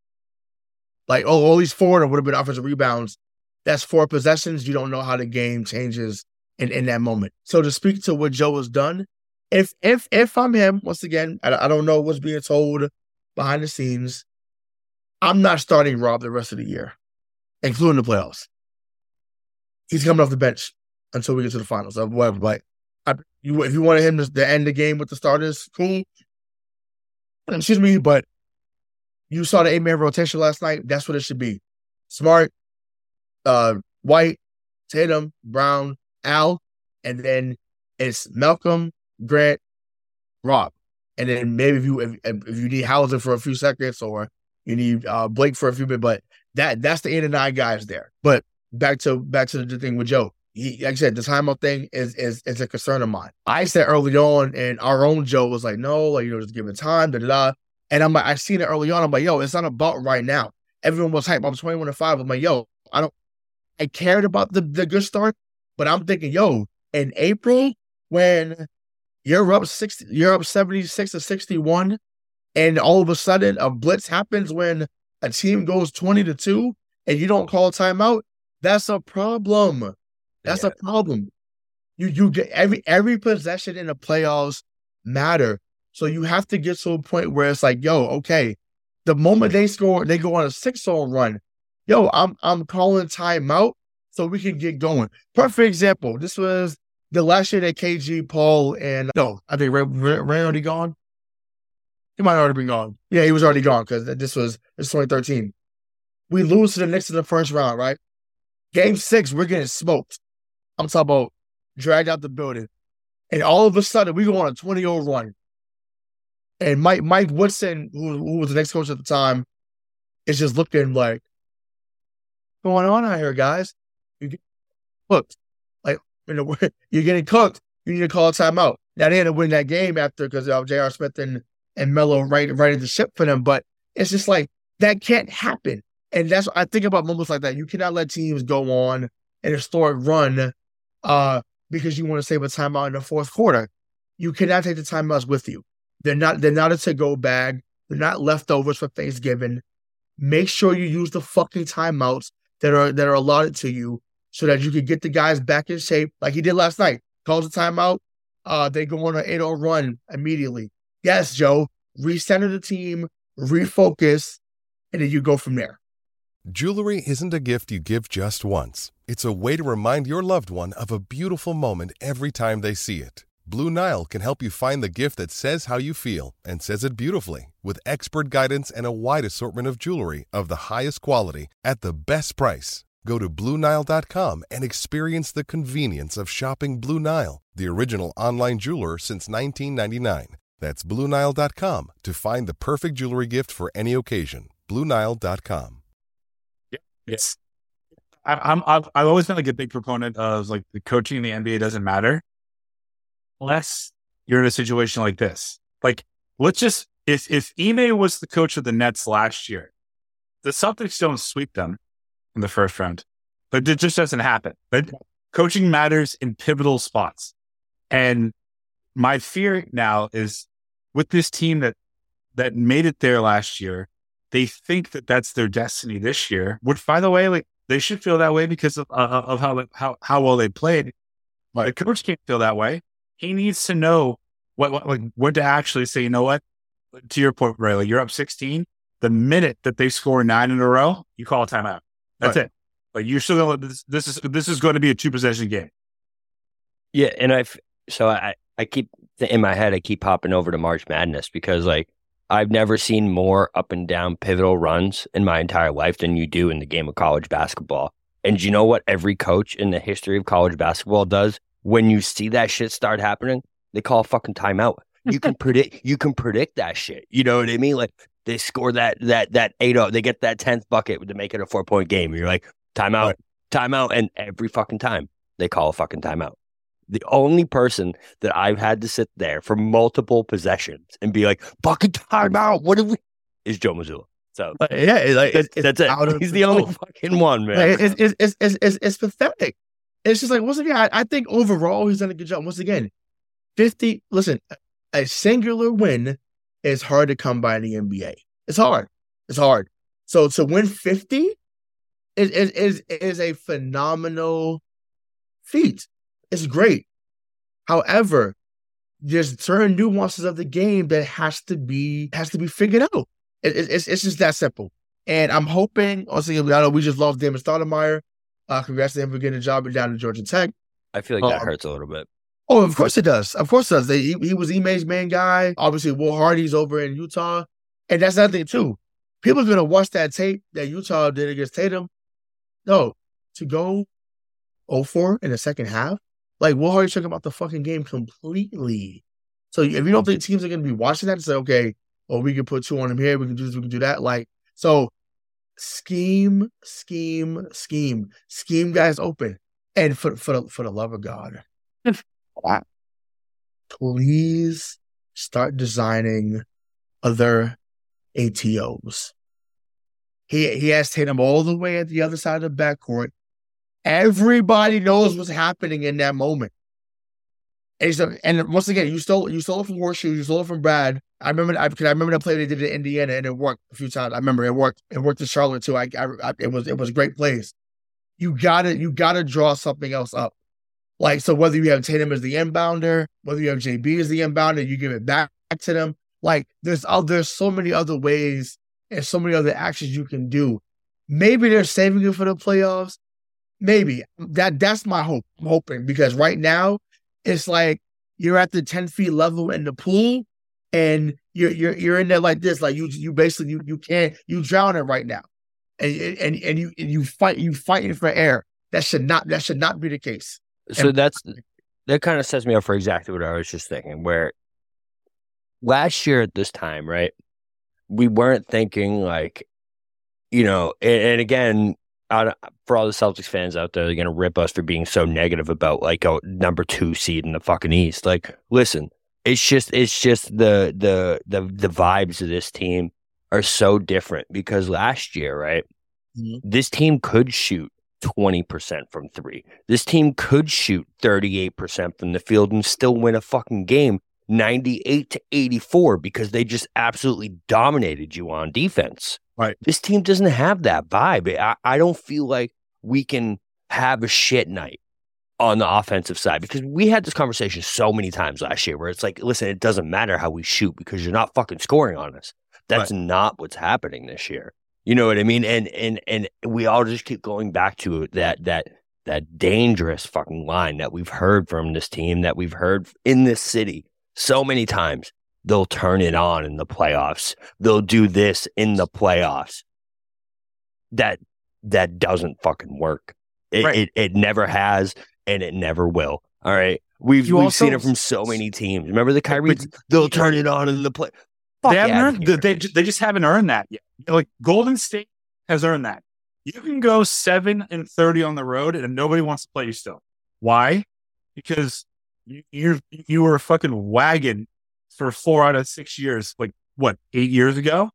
Like, oh, all these four would have been offensive rebounds. That's four possessions. You don't know how the game changes in, in that moment. So to speak to what Joe has done, if if if I'm him, once again, I, I don't know what's being told behind the scenes. I'm not starting Rob the rest of the year, including the playoffs. He's coming off the bench until we get to the finals of whatever. Like, I, you, if you wanted him to, to end the game with the starters, cool. Excuse me, but you saw the eight man rotation last night. That's what it should be. Smart, uh, White, Tatum, Brown, Al, and then it's Malcolm, Grant, Rob, and then maybe if you if, if you need Hauser for a few seconds or you need uh, Blake for a few minutes, but that that's the eight and nine guys there. But back to back to the thing with Joe he, like I said, the timeout thing is is is a concern of mine. I said early on, and our own Joe was like, no, like you know, just give it time, da da da. And I'm like, I seen it early on. I'm like, yo, it's not about right now. Everyone was hype. I'm 21 to five. I'm like, yo, I don't. I cared about the the good start, but I'm thinking, yo, in April when you're up 60, you're up 76 to 61, and all of a sudden a blitz happens when a team goes 20 to two, and you don't call a timeout. That's a problem. That's Yeah. a problem. You you get every every possession in the playoffs matter. So you have to get to a point where it's like, yo, okay, the moment they score, they go on a six zone run. Yo, I'm I'm calling timeout so we can get going. Perfect example. This was the last year that KG, Paul, and no, I think Ray, Ray, already gone. He might already been gone. Yeah, he was already gone because this was it's 2013. We lose to the Knicks in the first round, right? Game six, we're getting smoked. I'm talking about dragged out the building. And all of a sudden, we go on a 20 0 run. And Mike Mike Woodson, who, who was the Knicks coach at the time, is just looking like, going on out here, guys? You get- cooked. Like [LAUGHS] you know, you're getting cooked. You need to call a timeout. Now they ended up winning that game after because of J.R. Smith and and Melo right right the ship for them. But it's just like that can't happen. And that's I think about moments like that. You cannot let teams go on an historic run uh, because you want to save a timeout in the fourth quarter. You cannot take the timeouts with you. They're not they're not a to-go bag. They're not leftovers for Thanksgiving. Make sure you use the fucking timeouts that are that are allotted to you so that you can get the guys back in shape like he did last night. Calls a timeout. Uh, they go on an 8-0 run immediately. Yes, Joe. Recenter the team, refocus, and then you go from there. Jewelry isn't a gift you give just once. It's a way to remind your loved one of a beautiful moment every time they see it. Blue Nile can help you find the gift that says how you feel and says it beautifully with expert guidance and a wide assortment of jewelry of the highest quality at the best price. Go to BlueNile.com and experience the convenience of shopping Blue Nile, the original online jeweler since 1999. That's BlueNile.com to find the perfect jewelry gift for any occasion. BlueNile.com. Yes. I, I'm I've, I've always been like a big proponent of like the coaching in the NBA doesn't matter unless you're in a situation like this. Like, let's just if if Ime was the coach of the Nets last year, the Celtics don't sweep them in the first round, but it just doesn't happen. But coaching matters in pivotal spots, and my fear now is with this team that that made it there last year. They think that that's their destiny this year. Which, by the way, like they should feel that way because of, uh, of how how how well they played. But coach can't feel that way. He needs to know what what like what to actually say. You know what? To your point, like you're up 16. The minute that they score nine in a row, you call a timeout. That's Right. it. Like you're still gonna, this, this is this is going to be a two possession game. Yeah, and I've so I I keep in my head I keep popping over to March Madness because like I've never seen more up and down pivotal runs in my entire life than you do in the game of college basketball. And you know what every coach in the history of college basketball does when you see that shit start happening? They call a fucking timeout. You can [LAUGHS] predict you can predict that shit. You know what I mean? Like they score that that that 8 they get that 10th bucket to make it a 4-point game. You're like timeout, timeout and every fucking time they call a fucking timeout. The only person that I've had to sit there for multiple possessions and be like, fucking timeout, what do we is Joe Mazzulla. So But yeah, it- like that's, it's, it's that's it. out of [LAUGHS] He's the only fucking one, man. Like, it's, it's, it's, it's, it's, it's pathetic. It's just like once again, I, I think overall he's done a good job. Once again, fifty. Listen, a singular win is hard to come by in the NBA. It's hard. It's hard. So to win fifty is is is, is a phenomenal feat. It's great. However, there's certain nuances of the game that has to be has to be figured out. It, it- it's it's just that simple. And I'm hoping, also, I know we just lost Damon Stoudamire. Uh, congrats to him for getting a job down at Georgia Tech. I feel like that um, hurts a little bit. Oh, of course it does. Of course it does. They, he, he was Ime's main guy. Obviously, Will Hardy's over in Utah. And that's another thing, too. People are going to watch that tape that Utah did against Tatum. No, to go 0-4 in the second half, like Will Hardy took him out the fucking game completely. So if you don't think teams are going to be watching that and say, okay, well, we can put two on him here, we can do this, we can do that. Like, so scheme, scheme, scheme, scheme guys open. And for, for, the, for the love of God, [LAUGHS] please start designing other ATOs. He he has Tatum all the way at the other side of the backcourt. Everybody knows what's happening in that moment. And, so, and once again, you stole you stole it from Horseshoe, you stole it from Brad. I remember I, because I remember the play they did in Indiana and it worked a few times. I remember it worked. It worked in Charlotte too. I, I, I it was it was a great plays. You gotta you gotta draw something else up. Like so, whether you have Tatum as the inbounder, whether you have JB as the inbounder, you give it back to them. Like there's oh, there's so many other ways and so many other actions you can do. Maybe they're saving it for the playoffs. Maybe that that's my hope. I'm hoping because right now it's like you're at the 10 feet level in the pool and you're you're you're in there like this. Like you you basically you you can't you drowning right now. And and and you and you fight you fighting for air. That should not that should not be the case. So that's that kind of sets me up for exactly what I was just thinking. Where last year at this time, right, we weren't thinking like, you know, and, and again, I for all the Celtics fans out there, they're gonna rip us for being so negative about like a number two seed in the fucking East. Like, listen, it's just it's just the the the the vibes of this team are so different because last year, right? Mhm. This team could shoot 20% from three. This team could shoot 38% from the field and still win a fucking game 98 to 84 because they just absolutely dominated you on defense. Right. This team doesn't have that vibe. I, I don't feel like we can have a shit night on the offensive side because we had this conversation so many times last year where it's like, listen, it doesn't matter how we shoot because you're not fucking scoring on us. That's not what's happening this year. You know what I mean? And and and we all just keep going back to that that that dangerous fucking line that we've heard from this team that we've heard in this city so many times. They'll turn it on in the playoffs. They'll do this in the playoffs. That that doesn't fucking work. It Right. it, it never has and it never will. All right. We've You we've seen it from so many teams. Remember the Kyrie? They'll turn it on in the play. Fuck they haven't earned, here. they, they just haven't earned that yet. Like Golden State has earned that. You can go seven and thirty on the road, and nobody wants to play you still. Why? Because you you're, you were a fucking wagon for four out of six years. Like what? Eight years ago,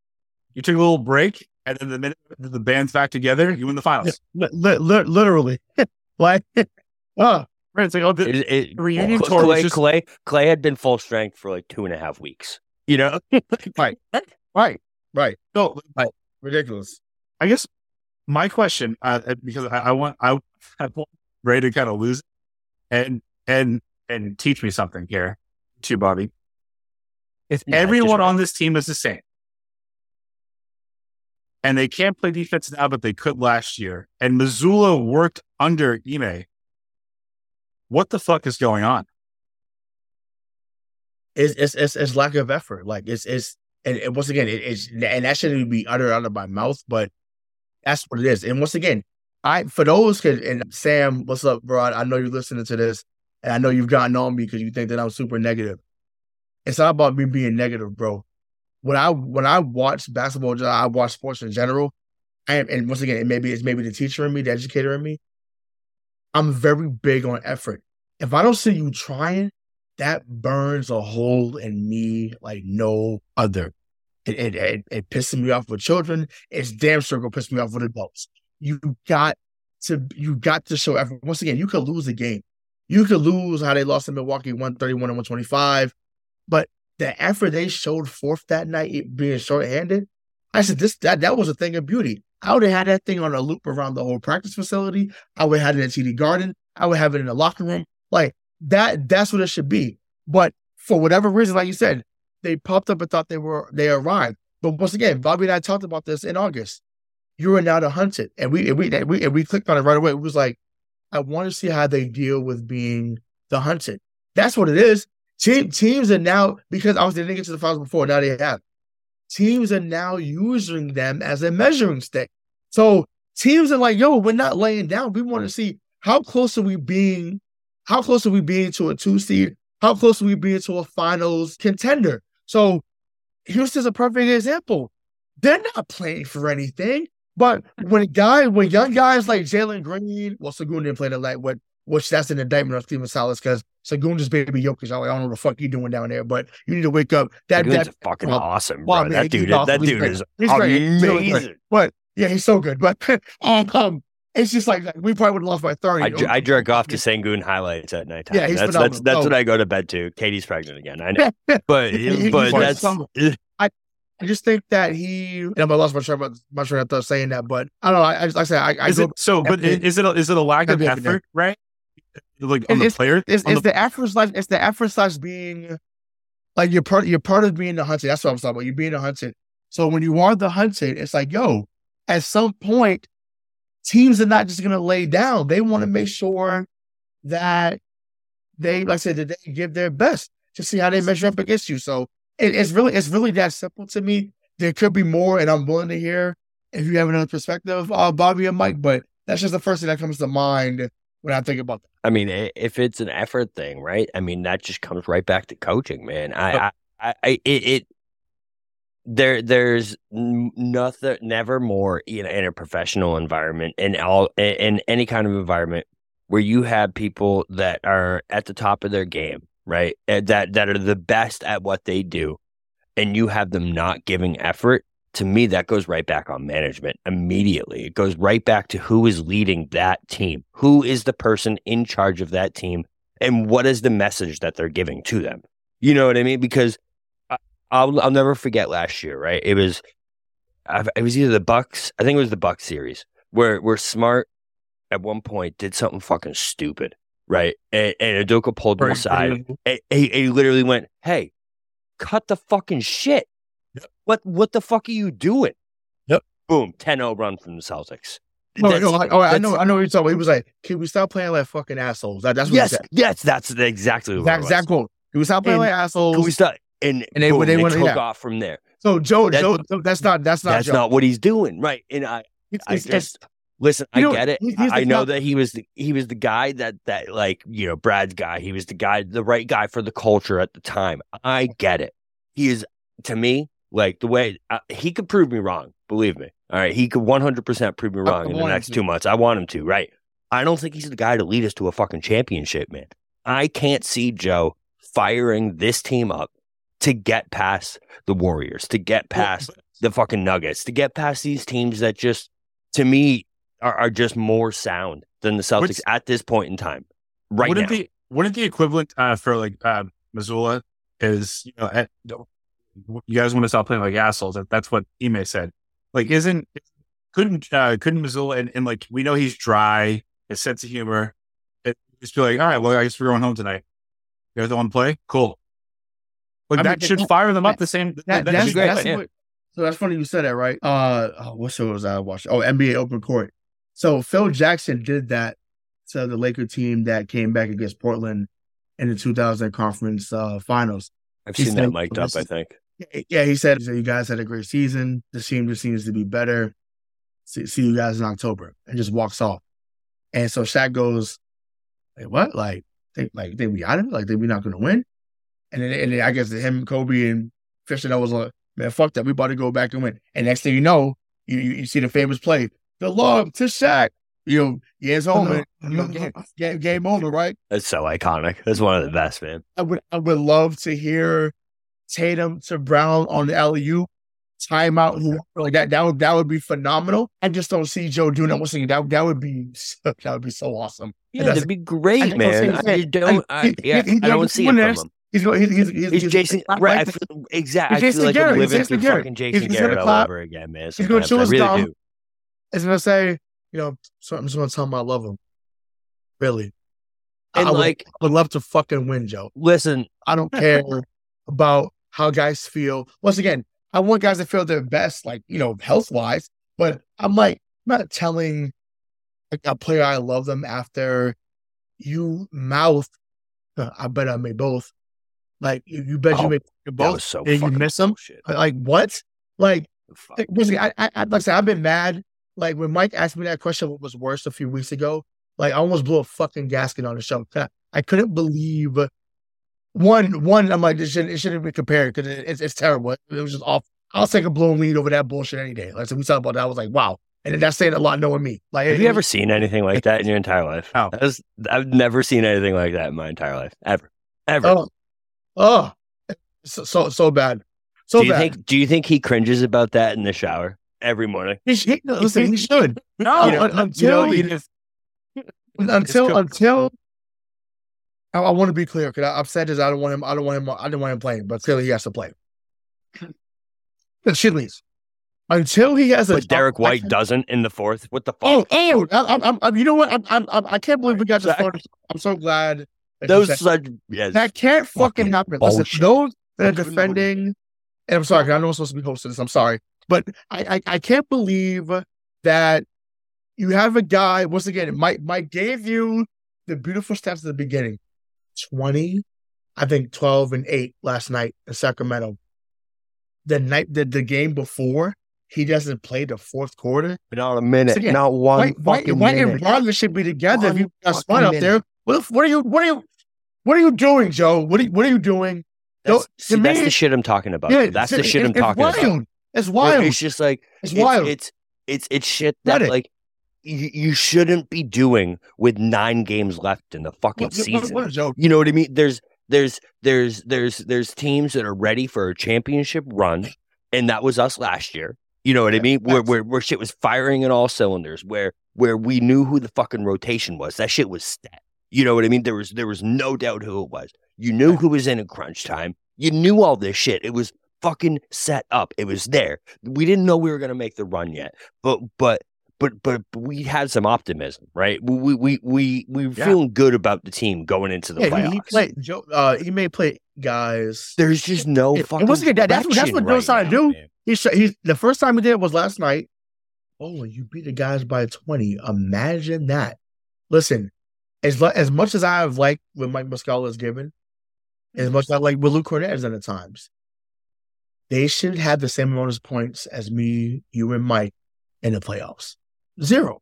you took a little break, and then the minute the band's back together, you win the finals. Li- li- li- literally, [LAUGHS] like, uh, [LAUGHS] Right? It's like oh, the, It- it- reunion Klay, tour was just- Klay, Klay had been full strength for like two and a half weeks. You know, [LAUGHS] right, right. right, No, ridiculous. I guess my question, uh, uh, because I, I want, I, I want Ray to kind of lose it and, and, and teach me something here too, Bobby. If Yeah, everyone on this team is the same and they can't play defense now, but they could last year, and Mazzulla worked under Ime, what the fuck is going on? It's it's it's, it's lack of effort. Like it's it's and, and once again, it, it's and that shouldn't be uttered out of my mouth, but that's what it is. And once again, I for those and Sam, what's up, bro? I know you're listening to this, and I know you've gotten on me because you think that I'm super negative. It's not about me being negative, bro. When I when I watch basketball, I watch sports in general. I am, and once again, it maybe it's maybe the teacher in me, the educator in me. I'm very big on effort. If I don't see you trying, that burns a hole in me like no other. It, it, it, it pisses me off with children. It's damn sure gonna piss me off with adults. You got to you got to show effort. Once again, you could lose the game. You could lose how they lost to Milwaukee 131 and 125. But the effort they showed forth that night, being short-handed, I said this that that was a thing of beauty. I would have had that thing on a loop around the whole practice facility. I would have had it in TD Garden. I would have it in the locker room. Like that, that's what it should be. But for whatever reason, like you said, they popped up and thought they were they arrived. But once again, Bobby and I talked about this in August. You are now the hunted, and we and we and we, and we clicked on it right away. It was like, I want to see how they deal with being the hunted. That's what it is. Team, teams are now because obviously they didn't get to the finals before. Now they have. Teams are now using them as a measuring stick. So teams are like, yo, we're not laying down. We want to see how close are we being, how close are we being to a two seed? How close are we being to a finals contender? So Houston's a perfect example. They're not playing for anything. But when guys, when young guys like Jalen Green, well, Sengun didn't play the light, what which that's an indictment of Stephen Silas because Sengun just baby Jokic. I don't know what the fuck you doing down there, but you need to wake up. That Sengun's that fucking well, awesome, well, bro. man, that dude, awesome. that dude is He's great. He's amazing. great. But yeah, he's so good. But [LAUGHS] um, um, it's just like, like we probably would have lost by thirty. I, I jerk off to Sengun highlights at night time. Yeah, he's that's that's phenomenal. that's Oh. what I go to bed to. Katie's pregnant again. I know, [LAUGHS] but but that's. [LAUGHS] I just think that he. And I lost my train of my thought saying that, but I don't know. I, I just like I say I, I Is it so? But it- is it a, is it a lack of That'd be a good effort, right? Like on the It's- player, It's, it's the- the, effort slash it's the effort slash being like you're part you're part of being the hunted. That's what I'm talking about. You're being the hunted. So when you are the hunted, it's like, yo, at some point, teams are not just gonna lay down. They want to make sure that they, like I said, that they give their best to see how they measure up against you. So it, it's really it's really that simple to me. There could be more, and I'm willing to hear if you have another perspective, uh, Bobby and Mike. But that's just the first thing that comes to mind when I think about that. I mean, if it's an effort thing, right? I mean, that just comes right back to coaching, man. I, I, I, I it, it, there there's nothing never more in, in a professional environment in all in any kind of environment where you have people that are at the top of their game right? Eh, that that are the best at what they do and you have them not giving effort to me that goes right back on management immediately. It goes right back to who is leading that team. Who is the person in charge of that team and what is the message that they're giving to them? You know what i mean? Because I- i'll i'll never forget last year right? It was it was either the bucks i think it was the bucks series where where smart at one point did something fucking stupid right and, and Udoka pulled him aside and he, he literally went hey cut the fucking shit what what the fuck are you doing Yep. boom 10-0 run from the celtics No, That's- no, I, oh, I know, I know what you're talking about. He was like, "Can we stop playing like fucking assholes?" That, that's what yes yes that's exactly what was. exact quote. Can we stop playing And like assholes? Can we start? And, And they- boom, they they, wanna- took yeah. off from there. so Joe, That- Joe, that's not, that's not. That's Joe. not what he's doing, right? And I, It's, I just it's, listen. You I know, get it. he's- he's I know top- that he was the he was the guy that that like you know Brad's guy. He was the guy, the right guy for the culture at the time. I get it. He is to me like the way uh, he could prove me wrong. Believe me. All right, he could one hundred percent prove me wrong I in the next two months. I want him to. Right. I don't think he's the guy to lead us to a fucking championship, man. I can't see Joe firing this team up to get past the Warriors, to get past the fucking Nuggets, to get past these teams that just, to me, are, are just more sound than the Celtics What's- at this point in time. Right wouldn't now. the wouldn't the equivalent uh, for like uh, Mazzulla is you know at, you guys want to stop playing like assholes? That, that's what Ime said. Like, isn't couldn't uh, couldn't Mazzulla and, and like we know he's dry, his sense of humor. It, just be like, all right, well, I guess we're going home tonight. You guys want to play? Cool. Like I mean, that should that- fire them up the same. that, that that's, should great, great. that's yeah. what, so that's funny you said that, right? Uh, oh, what show was I watching? Oh, NBA Open Court. So Phil Jackson did that to the Laker team that came back against Portland in the 2000 conference uh, finals. I've he seen that mic'd up, I think. Yeah, he said, said, you guys had a great season. The team just seems to be better. See, see you guys in October, and just walks off. And so Shaq goes, like, what? Like, think, like, think we got it? Like, think we not going to win? And then, and then I guess him, Kobe, and Fisher, that was like, man, fuck that. We about to go back and win. And next thing you know, you you, you see the famous play, the love to Shaq. You know, years home, and, you know, game, game, game over, right? That's so iconic. That's one of the best, man. I would I would love to hear Tatum to Brown on the LU timeout, who like that. That would that would be phenomenal. I just don't see Joe doing that. Once again, that that would be [LAUGHS] that would be so awesome. Yeah, that's- that'd be great, I- I man. I don't, I, he- yeah, he- he- I don't see it from him. He's he's he's, he's, He's Jason, like- right? I feel, exactly. He's I Jason feel like Garrett. I'm He's living Jason through Garrett. fucking Jason he's gonna Garrett all clap. over again, man. He's gonna Sometimes chew I really gum. do. He's gonna say, you know, so I'm just gonna tell him I love him. Really, And I would, like, I would love to fucking win, Joe. listen, I don't care [LAUGHS] about how guys feel. Once again, I want guys to feel their best, like, you know, health wise. But I'm like, I'm not telling a, player I love them after you mouth, I bet I made both. Like, you, you bet you Oh, made both. so and you miss them. bullshit. Like, what? Like, like, once again, I, I, I, like I said, I've been mad. Like, when Mike asked me that question, what was worse a few weeks ago, like, I almost blew a fucking gasket on the show. I, I couldn't believe one, one, I'm like, this shouldn't, it shouldn't be compared because it, it's, it's terrible. It was just off. I'll take a blown lead over that bullshit any day. Like, so we talked about that. I was like, wow. And then that's saying a lot knowing me. Like, Have it- you ever seen anything like that in your entire life? Oh. That was- I've never seen anything like that in my entire life, ever, ever. Oh, oh, so, so, so bad. So do you bad. think? Do you think he cringes about that in the shower every morning? he, sh- he, listen, he should. [LAUGHS] No, You know, you know, until- you just- until until I, I want to be clear because I've said this. I don't want him. I don't want him. I don't want him playing, but clearly he has to play. The Shidleys. Until he has a But Derrick White can't- doesn't in the fourth. What the oh, fuck? Oh, oh! I, I'm, I'm, you know what? I'm, I'm, I'm, I can't believe we got this. Zach. far. I'm so glad. that you Those said- such yes. that can't fucking fucking happen. Listen, those that are defending, and I'm sorry, I know I'm supposed to be hosting this. I'm sorry, but I, I, I can't believe that you have a guy. Once again, Mike, Mike gave you the beautiful stats at the beginning. Twenty, I think twelve and eight last night in Sacramento. The night, the, the game before, he doesn't play the fourth quarter. not a minute, yeah, not one White, fucking White and minute. Broderick should be together. if you got smart up there, what, what are you? What are you? What are you doing, Joe? What are you, What are you doing? That's, see, that's me- the shit I'm talking about. Yeah, that's the shit I'm talking wild. about. It's wild. It's just like It's it's wild. It's it's it's shit that Reddit. like you, you shouldn't be doing with nine games left in the fucking What- what- season. what a joke. You know what I mean? There's there's there's there's there's teams that are ready for a championship run, and that was us last year. You know what I mean? Where, where where shit was firing in all cylinders, where where we knew who the fucking rotation was. That shit was set. You know what I mean? There was there was no doubt who it was. You knew who was in at crunch time. You knew all this shit. It was fucking set up. It was there. We didn't know we were gonna make the run yet, but but but but, we had some optimism, right? We we we we were Yeah. feeling good about the team going into the Yeah, playoffs. he, played. Joe, uh, he may play guys. There's just no And fucking. once again, that- that's what- that's what Joe right Side now, do. man. He he the first time he did it was last night. Oh, you beat the guys by twenty. Imagine that. Listen, as as much as I've liked what Mike Muscala has given, as much as I like what Luke Kornet has done at times, they should have the same amount of points as me, you, and Mike in the playoffs. Zero.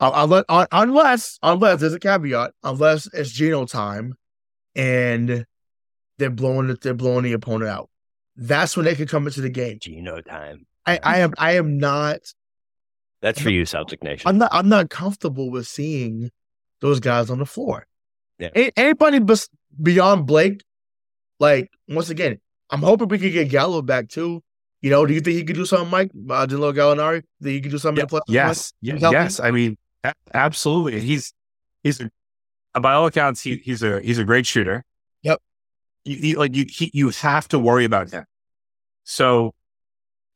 Uh, unless, unless, unless there's a caveat, unless it's Gino time, and they're blowing the, they're blowing the opponent out. That's when they can come into the game. Gino time. I, I am I am not That's for you, Celtic Nation. I'm not I'm not comfortable with seeing those guys on the floor. Yeah. A- anybody beyond Blake, like once again, I'm hoping we could get Gallo back too. You know, do you think he could do something, Mike? Uh, Danilo Gallinari? Think he could do something in the? Yes, Mike? yes. I mean, a- absolutely. He's he's a, by all accounts he, he's a he's a great shooter. Yep. You, you like you he, you have to worry about him. So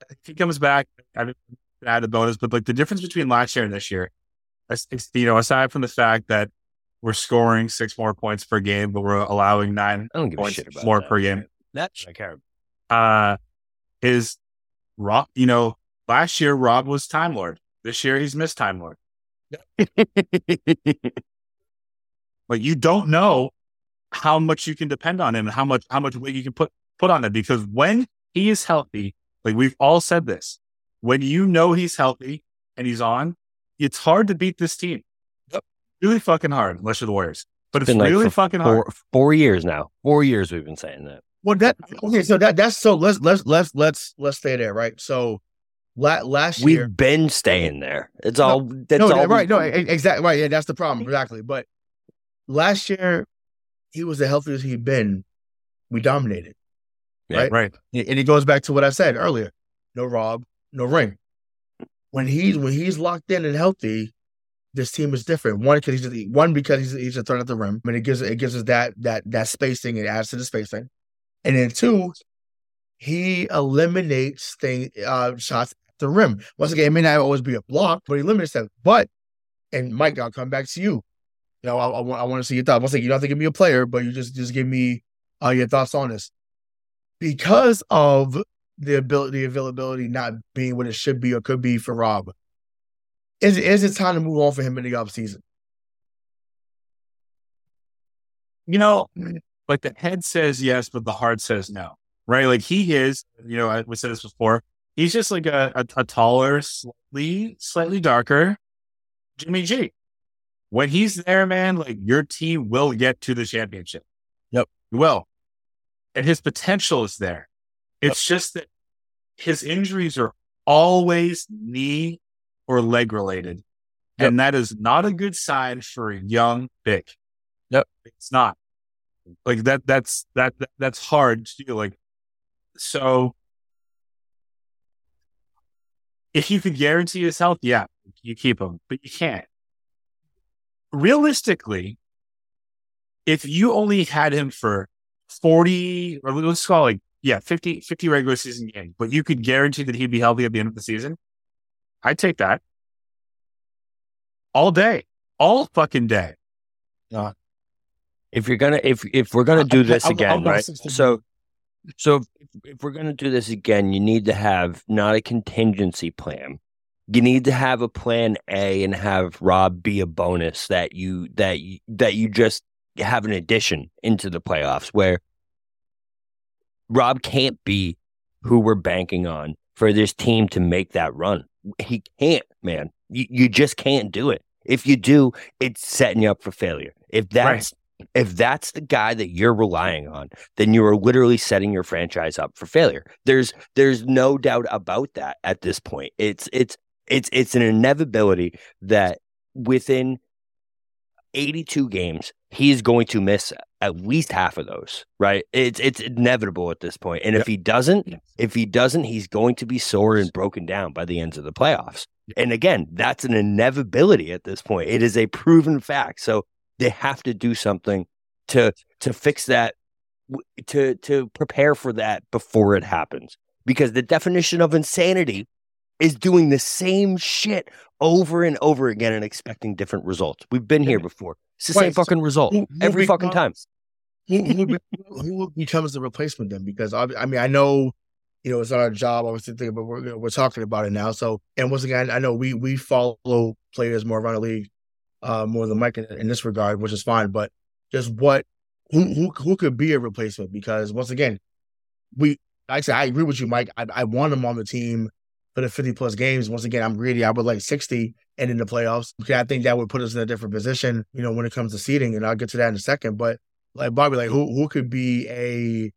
if he comes back, I didn't add a bonus, but like the difference between last year and this year, it's, you know, aside from the fact that we're scoring six more points per game, but we're allowing nine I don't give a points shit about more that. per game. That's I care. Uh, is Rob? You know, last year Rob was Time Lord. This year he's missed Time Lord. [LAUGHS] Like you don't know how much you can depend on him and how much how much weight you can put put on him because when he is healthy, like we've all said this, when you know he's healthy and he's on, it's hard to beat this team. Really fucking hard, unless you're the Warriors. But it's Been like really for fucking hard. Four, four years now. Four years we've been saying that. Well, that okay. So that that's so let's let's let's let's let's stay there, right? So la- last year We've year, been staying there. It's all. That's no, all. right, we- no, exactly, right. Yeah, that's the problem, exactly. But last year, he was the healthiest he'd been. We dominated. Yeah. right? Right. And it goes back to what I said earlier. No Rob, no ring. When he's when he's locked in and healthy, this team is different. One because he's one because he's he's a threat at the rim. I mean, it gives it gives us that that that spacing. It adds to the spacing, and then two, he eliminates thing uh shots at the rim. Once again, it may not always be a block, but he eliminates them. But and Mike, I'll come back to you. You know, I, I want I want to see your thoughts. Once again, you don't have to give me a player, but you just just give me uh, your thoughts on this because of the ability, availability not being what it should be or could be for Rob. Is is it time to move on for him in the offseason? you know, like the head says yes, but the heart says no, right? Like he is, you know, I, we said this before. He's just like a, a, a taller, slightly, slightly darker Jimmy G. When he's there, man, like your team will get to the championship. Yep. You will. And his potential is there. It's just that his injuries are always knee or leg related. And that is not a good sign for a young big. Yep. It's not. Like that that's that, that that's hard to do. Like so if you could guarantee his health, yeah, you keep him, but you can't. Realistically, if you only had him for 40 or let's call it like, yeah, 50, 50 regular season games, but you could guarantee that he'd be healthy at the end of the season, I'd take that all day, all fucking day. If you're gonna if if we're gonna do this I'll- I'll again, right? 60. So, so if, if we're gonna do this again, you need to have not a contingency plan. You need to have a plan A and have Rob be a bonus that you that you, that you just have an addition into the playoffs where Rob can't be who we're banking on for this team to make that run. He can't, man. You, you just can't do it. If you do, it's setting you up for failure. If that's if that's the guy that you're relying on, then you are literally setting your franchise up for failure. There's there's no doubt about that at this point. It's it's it's it's an inevitability that within 82 games, he's going to miss at least half of those, right? It's it's inevitable at this point. And if he doesn't, if he doesn't, he's going to be sore and broken down by the ends of the playoffs. And again, that's an inevitability at this point. It is a proven fact. So they have to do something to to fix that to to prepare for that before it happens. Because the definition of insanity is doing the same shit over and over again and expecting different results. We've been here before. It's the same fucking result who- who every fucking time. becomes- Who, who, [LAUGHS] who becomes the replacement then? Because I, I mean, I know, you know, it's not our job, obviously, thinking, but we're we're talking about it now. So, and once again, I know we we follow players more around the league, uh, more than Mike in, in this regard, which is fine. But just what who who who could be a replacement? Because once again, we like I said, I agree with you, Mike. I, I want him on the team for the 50 plus games. Once again, I'm greedy. I would like 60 and in the playoffs. Okay, I think that would put us in a different position, you know, when it comes to seeding, and I'll get to that in a second. But like Bobby, like who who could be a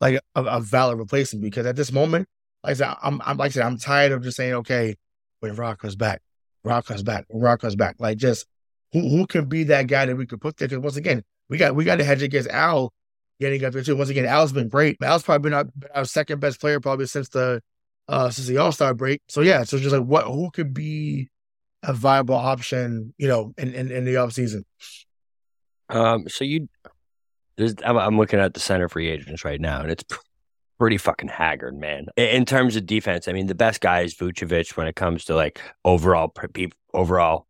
like a, a valid replacement? Because at this moment, like I said, I'm I'm like I said, I'm tired of just saying, okay, when Rock comes back, Rock comes back, Rock comes back. Like just who who can be that guy that we could put there? Because once again, we got we got to hedge against Al getting up there too. Once again, Al's been great. Al's probably been our, our second best player probably since the uh since the All Star break. So yeah, so just like what who could be a viable option, you know, in in, in the off season. Um, so you, there's, I'm, I'm looking at the center free agents right now, and it's pretty fucking haggard, man. In, terms of defense, I mean, the best guy is Vucevic when it comes to like overall overall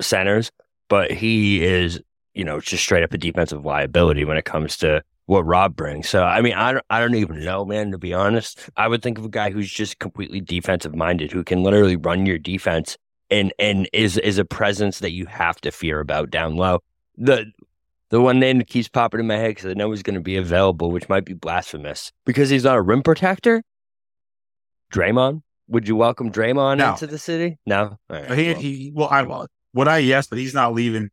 centers, but he is, you know, just straight up a defensive liability when it comes to what Rob brings. So, I mean, I don't, I don't even know, man. To be honest, I would think of a guy who's just completely defensive minded, who can literally run your defense and and is is a presence that you have to fear about down low. The the one name that keeps popping in my head because I know he's going to be available, which might be blasphemous because he's not a rim protector. Draymond, would you welcome Draymond No. into the city? No, right, He, well, he, well, I, well, would I? Yes, but he's not leaving.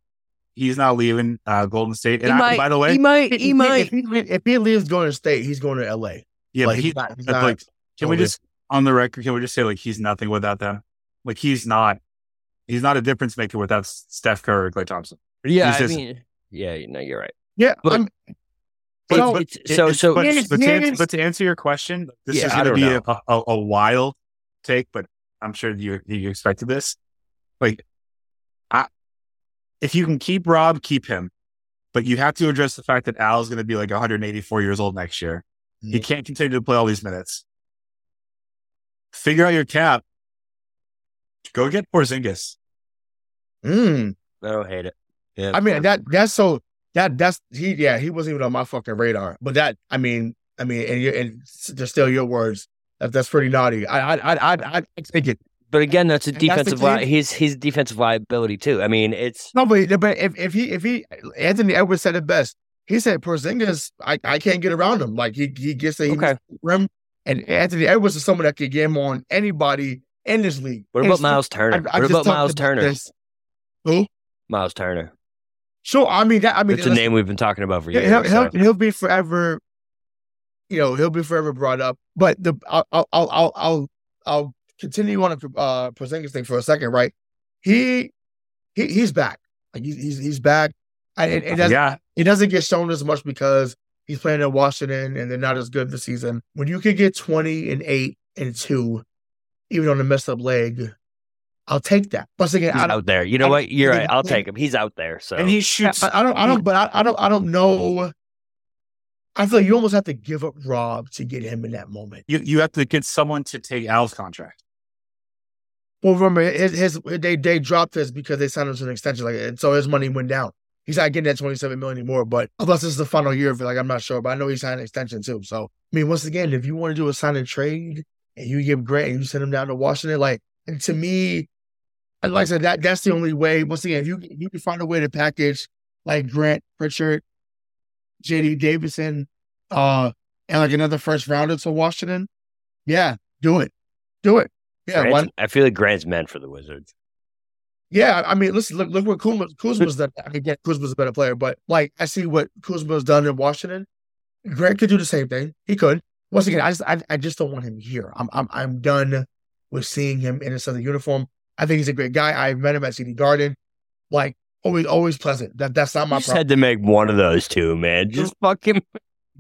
He's not leaving uh, Golden State. And he I, might. by the way, he might. If He might. If he, if he leaves Golden State, he's going to L.A. yeah, like, but he's he, not- he's not like, can we just on the record? Can we just say like he's nothing without them? Like he's not. He's not a difference maker without Steph Curry or Klay Thompson. yeah, he's I just- mean, yeah, no, you're right. Yeah, But- I'm, But So- it's, so It- so but, Yes, but, to answer, but to answer your question, this Yeah, is going to be a, a, a wild take, but I'm sure you you expected this. Like, I if you can keep Rob, keep him, but you have to address the fact that Al's going to be like 184 years old next year. He Mhm. can't continue to play all these minutes. Figure out your cap. Go get Porzingis. mm, I don't hate it. Yeah, I mean that that's so that that's he yeah he wasn't even on my fucking radar. But that I mean I mean and you and to steal your words that that's pretty naughty. I I I I I take it. But again, that's a And that's defensive. Li- he's he's defensive liability too. I mean, it's No, but but if if he if he Anthony Edwards said it best. He said Porzingis I I can't get around him. Like he he gets a he Okay. rim and Anthony Edwards is someone that could get him on anybody in this league. what about Myles Turner? I- I what about Myles Turner? this. Who? Myles Turner. Sure. I mean that I mean That's a name we've been talking about for years. he'll, he'll, he'll be forever, you know, he'll be forever brought up. But the I'll I'll I'll, I'll, I'll continue on to uh, Porzingis thing for a second, right? He he he's back. Like he's he's, he's back. And it, it doesn't Yeah, it doesn't get shown as much because he's playing in Washington and they're not as good this season. When you can get twenty and eight and two, even on a messed up leg, I'll take that. Once again, He's I out there. You know I, what? You're I, right. I'll take him. He's out there. So and he shoots. I, I don't, I don't, but I, I don't, I don't know. I feel like you almost have to give up Rob to get him in that moment. you you have to get someone to take Al's contract. Well, remember his, his they they dropped his because they signed him to an extension, like and so his money went down. He's not getting that twenty seven million anymore. But unless this is the final year of it, like I'm not sure. But I know he signed an extension too. So I mean, once again, if you want to do a sign and trade and you give Grant and you send him down to Washington, like and to me, like I said, that that's the only way. Once again, if you you can find a way to package like Grant Pritchard, JD Davison, uh, and like another first rounder to Washington, yeah, do it, do it. Yeah, Grant's- one, I feel like Grant's meant for the Wizards. Yeah, I mean, listen, look, look what Kuzma, Kuzma's done. Yeah, Kuzma's a better player, but like I see what Kuzma's done in Washington. Grant could do the same thing. He could. Once again, I just, I, I just don't want him here. I'm, I'm, I'm done with seeing him in a Southern uniform. I think he's a great guy. I've met him at TD Garden. Like always, always pleasant. That, that's not my You just problem. had to make one of those two, man. [LAUGHS] Just fucking.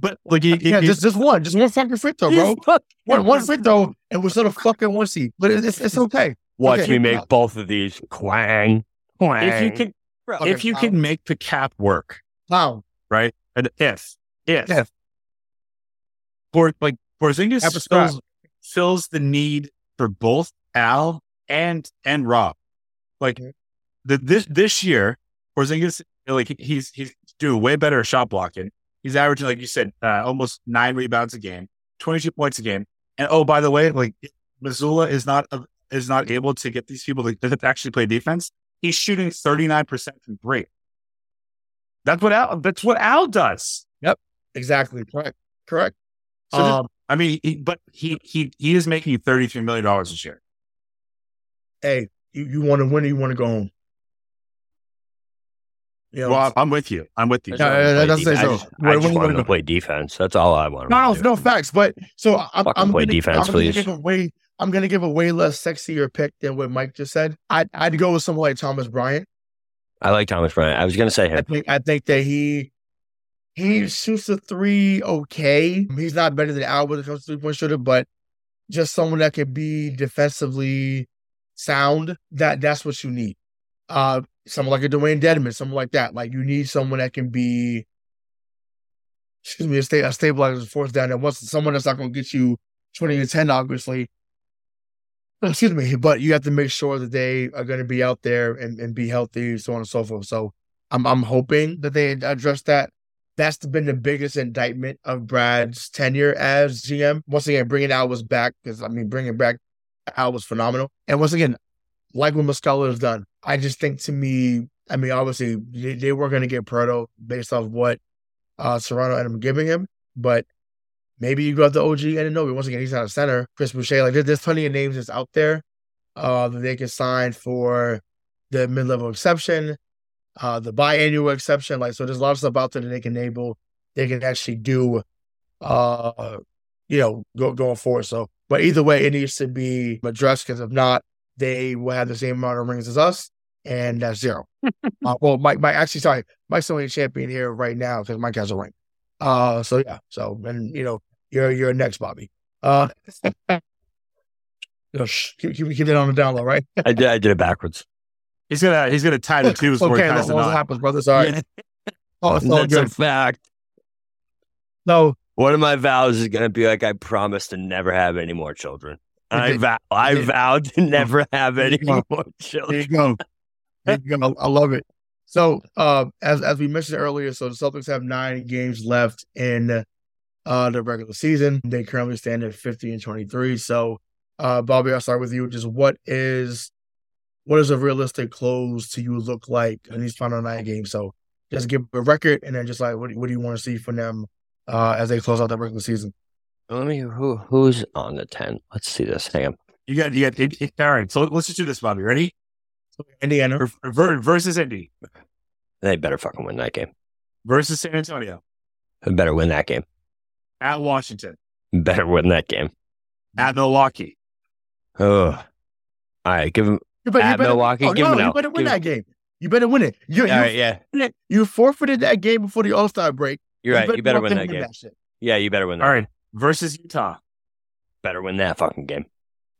But like, he, yeah, he- just, just one, just one fucking free throw, bro. fuck- One, one free throw, and we're sort of fucking one seed. But it's, it's, it's okay. Watch Okay. me make both of these. Quang. Quang. if you can, Okay, if you wow. can make the cap work, Clown. right? And if, if, If. Por, like Porzingis Have fills, fills the need for both Al and and Rob. Like the this this year, Porzingis like he's he's doing way better at shot blocking. He's averaging, like you said, uh, almost nine rebounds a game, twenty two points a game. And oh, by the way, like Mazzulla is not uh, is not able to get these people to, actually play defense. He's shooting thirty nine percent from three. That's what Al. That's what Al does. Yep. Exactly. Correct. Correct. So um, I mean, he, but he he he is making thirty three million dollars this year. hey, you, you want to win or you want to go home? You know, Well, I'm, I'm with you. I'm with you. Yeah, yeah, Play that's- defense. so- I just, when- I when just you want wanna him to go- play defense. That's all I want. no, no, to do. no facts. But so I'm, Fucking I'm play gonna, defense, I'm gonna give a way. I'm gonna give a way less sexier pick than what Mike just said. I'd I'd go with someone like Thomas Bryant. I like Thomas Bryant. I was going to say I him. think I think that he he shoots the three okay. He's not better than Al when it comes to three point shooter, but just someone that can be defensively sound. That that's what you need. Uh, someone like a Dewayne Dedmon, someone like that. Like you need someone that can be, excuse me, a, sta- a stabilizer force down. And once someone that's not going to get you twenty and ten, obviously. Uh, excuse me, but you have to make sure that they are going to be out there and, and be healthy, so on and so forth. So I'm I'm hoping that they address that. That's been the biggest indictment of Brad's tenure as GM. Once again, bringing Al was back because I mean, bringing back Al was phenomenal. And once again, like what Muscala has done, I just think to me, I mean, obviously they, they were going to get Proto based off what uh Serrano ended up giving him, but maybe you go out the OG Anunoby. Once again, he's not a center. Chris Boucher, like there- there's plenty of names that's out there uh that they can sign for the mid level exception uh the biannual exception like so there's a lot of stuff out there that they can enable they can actually do uh you know go, going forward so but either way it needs to be addressed because if not they will have the same amount of rings as us and that's zero. [LAUGHS] Uh, well mike mike actually sorry mike's only champion here right now because mike has a ring. Uh so yeah so and you know you're you're next bobby. Uh you know, shh, keep, keep, keep that on the down low right? I did, I did it backwards. He's gonna he's gonna tie the [LAUGHS] two before okay he ties let's what happens brother? Sorry. Yeah. oh it's all That's a good. fact. so One of my vows is going to be like, I promise to never have any more children. I vow, I vow to never have any more There children. you go. There you go. I love it. So, uh, as as we mentioned earlier, so the Celtics have nine games left in uh the regular season. They currently stand at fifty and twenty three. So, uh, Bobby, I'll start with you. Just what is what is a realistic close to you look like in these final nine games? So, just give a record, and then just like what do- what do you want to see from them uh as they close out the regular season? Let me, who, who's on the 10? Let's see this. Hang on. You got you got it, it- all right. So let's just do this, Bobby. Ready? Indiana, Ver- ver- versus Indy They better fucking win that game. versus San Antonio They better win that game. at Washington Better win that game. at Milwaukee. Oh. All right. Give him. you better, At Milwaukee, oh, give no, him you better win Give- that game. You better win it. You, All you right. Yeah. You forfeited that game before the All Star break. You're right. You better go out win that game. shit. Yeah. You better win that. All right. Versus Utah. Better win that fucking game.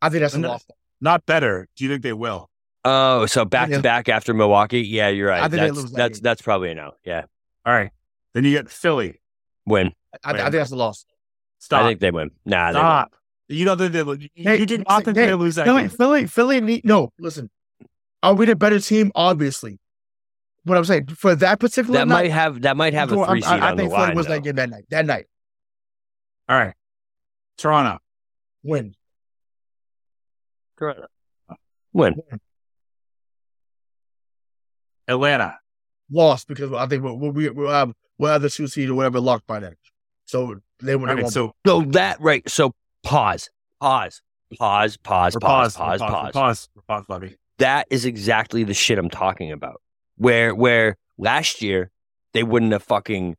I think that's a loss. Not better. Do you think they will? Oh, so back to back after Milwaukee. Yeah, you're right. I right. think they That's lose that that's game. that's probably a no. Yeah. All right. Then you get Philly. Win. I, I think that's a loss. Stop. I think they win. Nah, they win. Stop. You know that they, you, Hey, you did not think hey, they lose that Philly, game. Philly, Philly need no. Listen, are we the better team? Obviously. What I'm saying for that particular That night, might have that might have a I'm- three seed I, I on the think Philly line. was though. that game that night. That night, All right. Toronto. win. Toronto. Win. Atlanta. Lost because I think we'll, we we'll have we'll have um, the two seed or whatever locked by then. So they, All they right. won't. So So that right. So pause. Pause. Pause. Pause. Pause. pause. Pause. Pause. Pause. Pause, Bobby. that is exactly the shit I'm talking about. Where where last year they wouldn't have fucking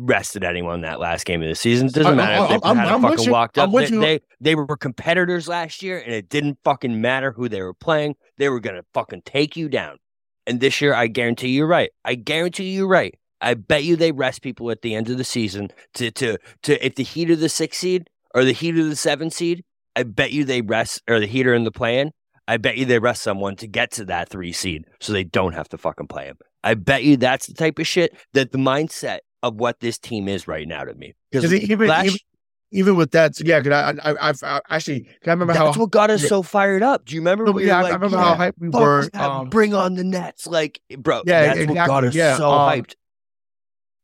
rested anyone that last game of the season. It Doesn't I- matter if they I'm- had I'm fucking you. walked up. They, they they were competitors last year, and it didn't fucking matter who they were playing. They were gonna fucking take you down. And this year, I guarantee you're right. I guarantee you're right. I bet you they rest people at the end of the season to to to if the Heat of the six seed or the Heat of the seven seed. I bet you they rest or the Heater in the plan. I bet you they rest someone to get to that three seed so they don't have to fucking play him. I bet you that's the type of shit that the mindset of what this team is right now to me. Because even, last- even even with that, yeah, because I, I, I've I, actually, 'cause I remember that's how. what got us yeah. so fired up. Do you remember? No, we yeah, were I like, remember yeah, how hyped we were. Um, bring on the Nets, like, bro. Yeah, that's what got us yeah, so um, hyped.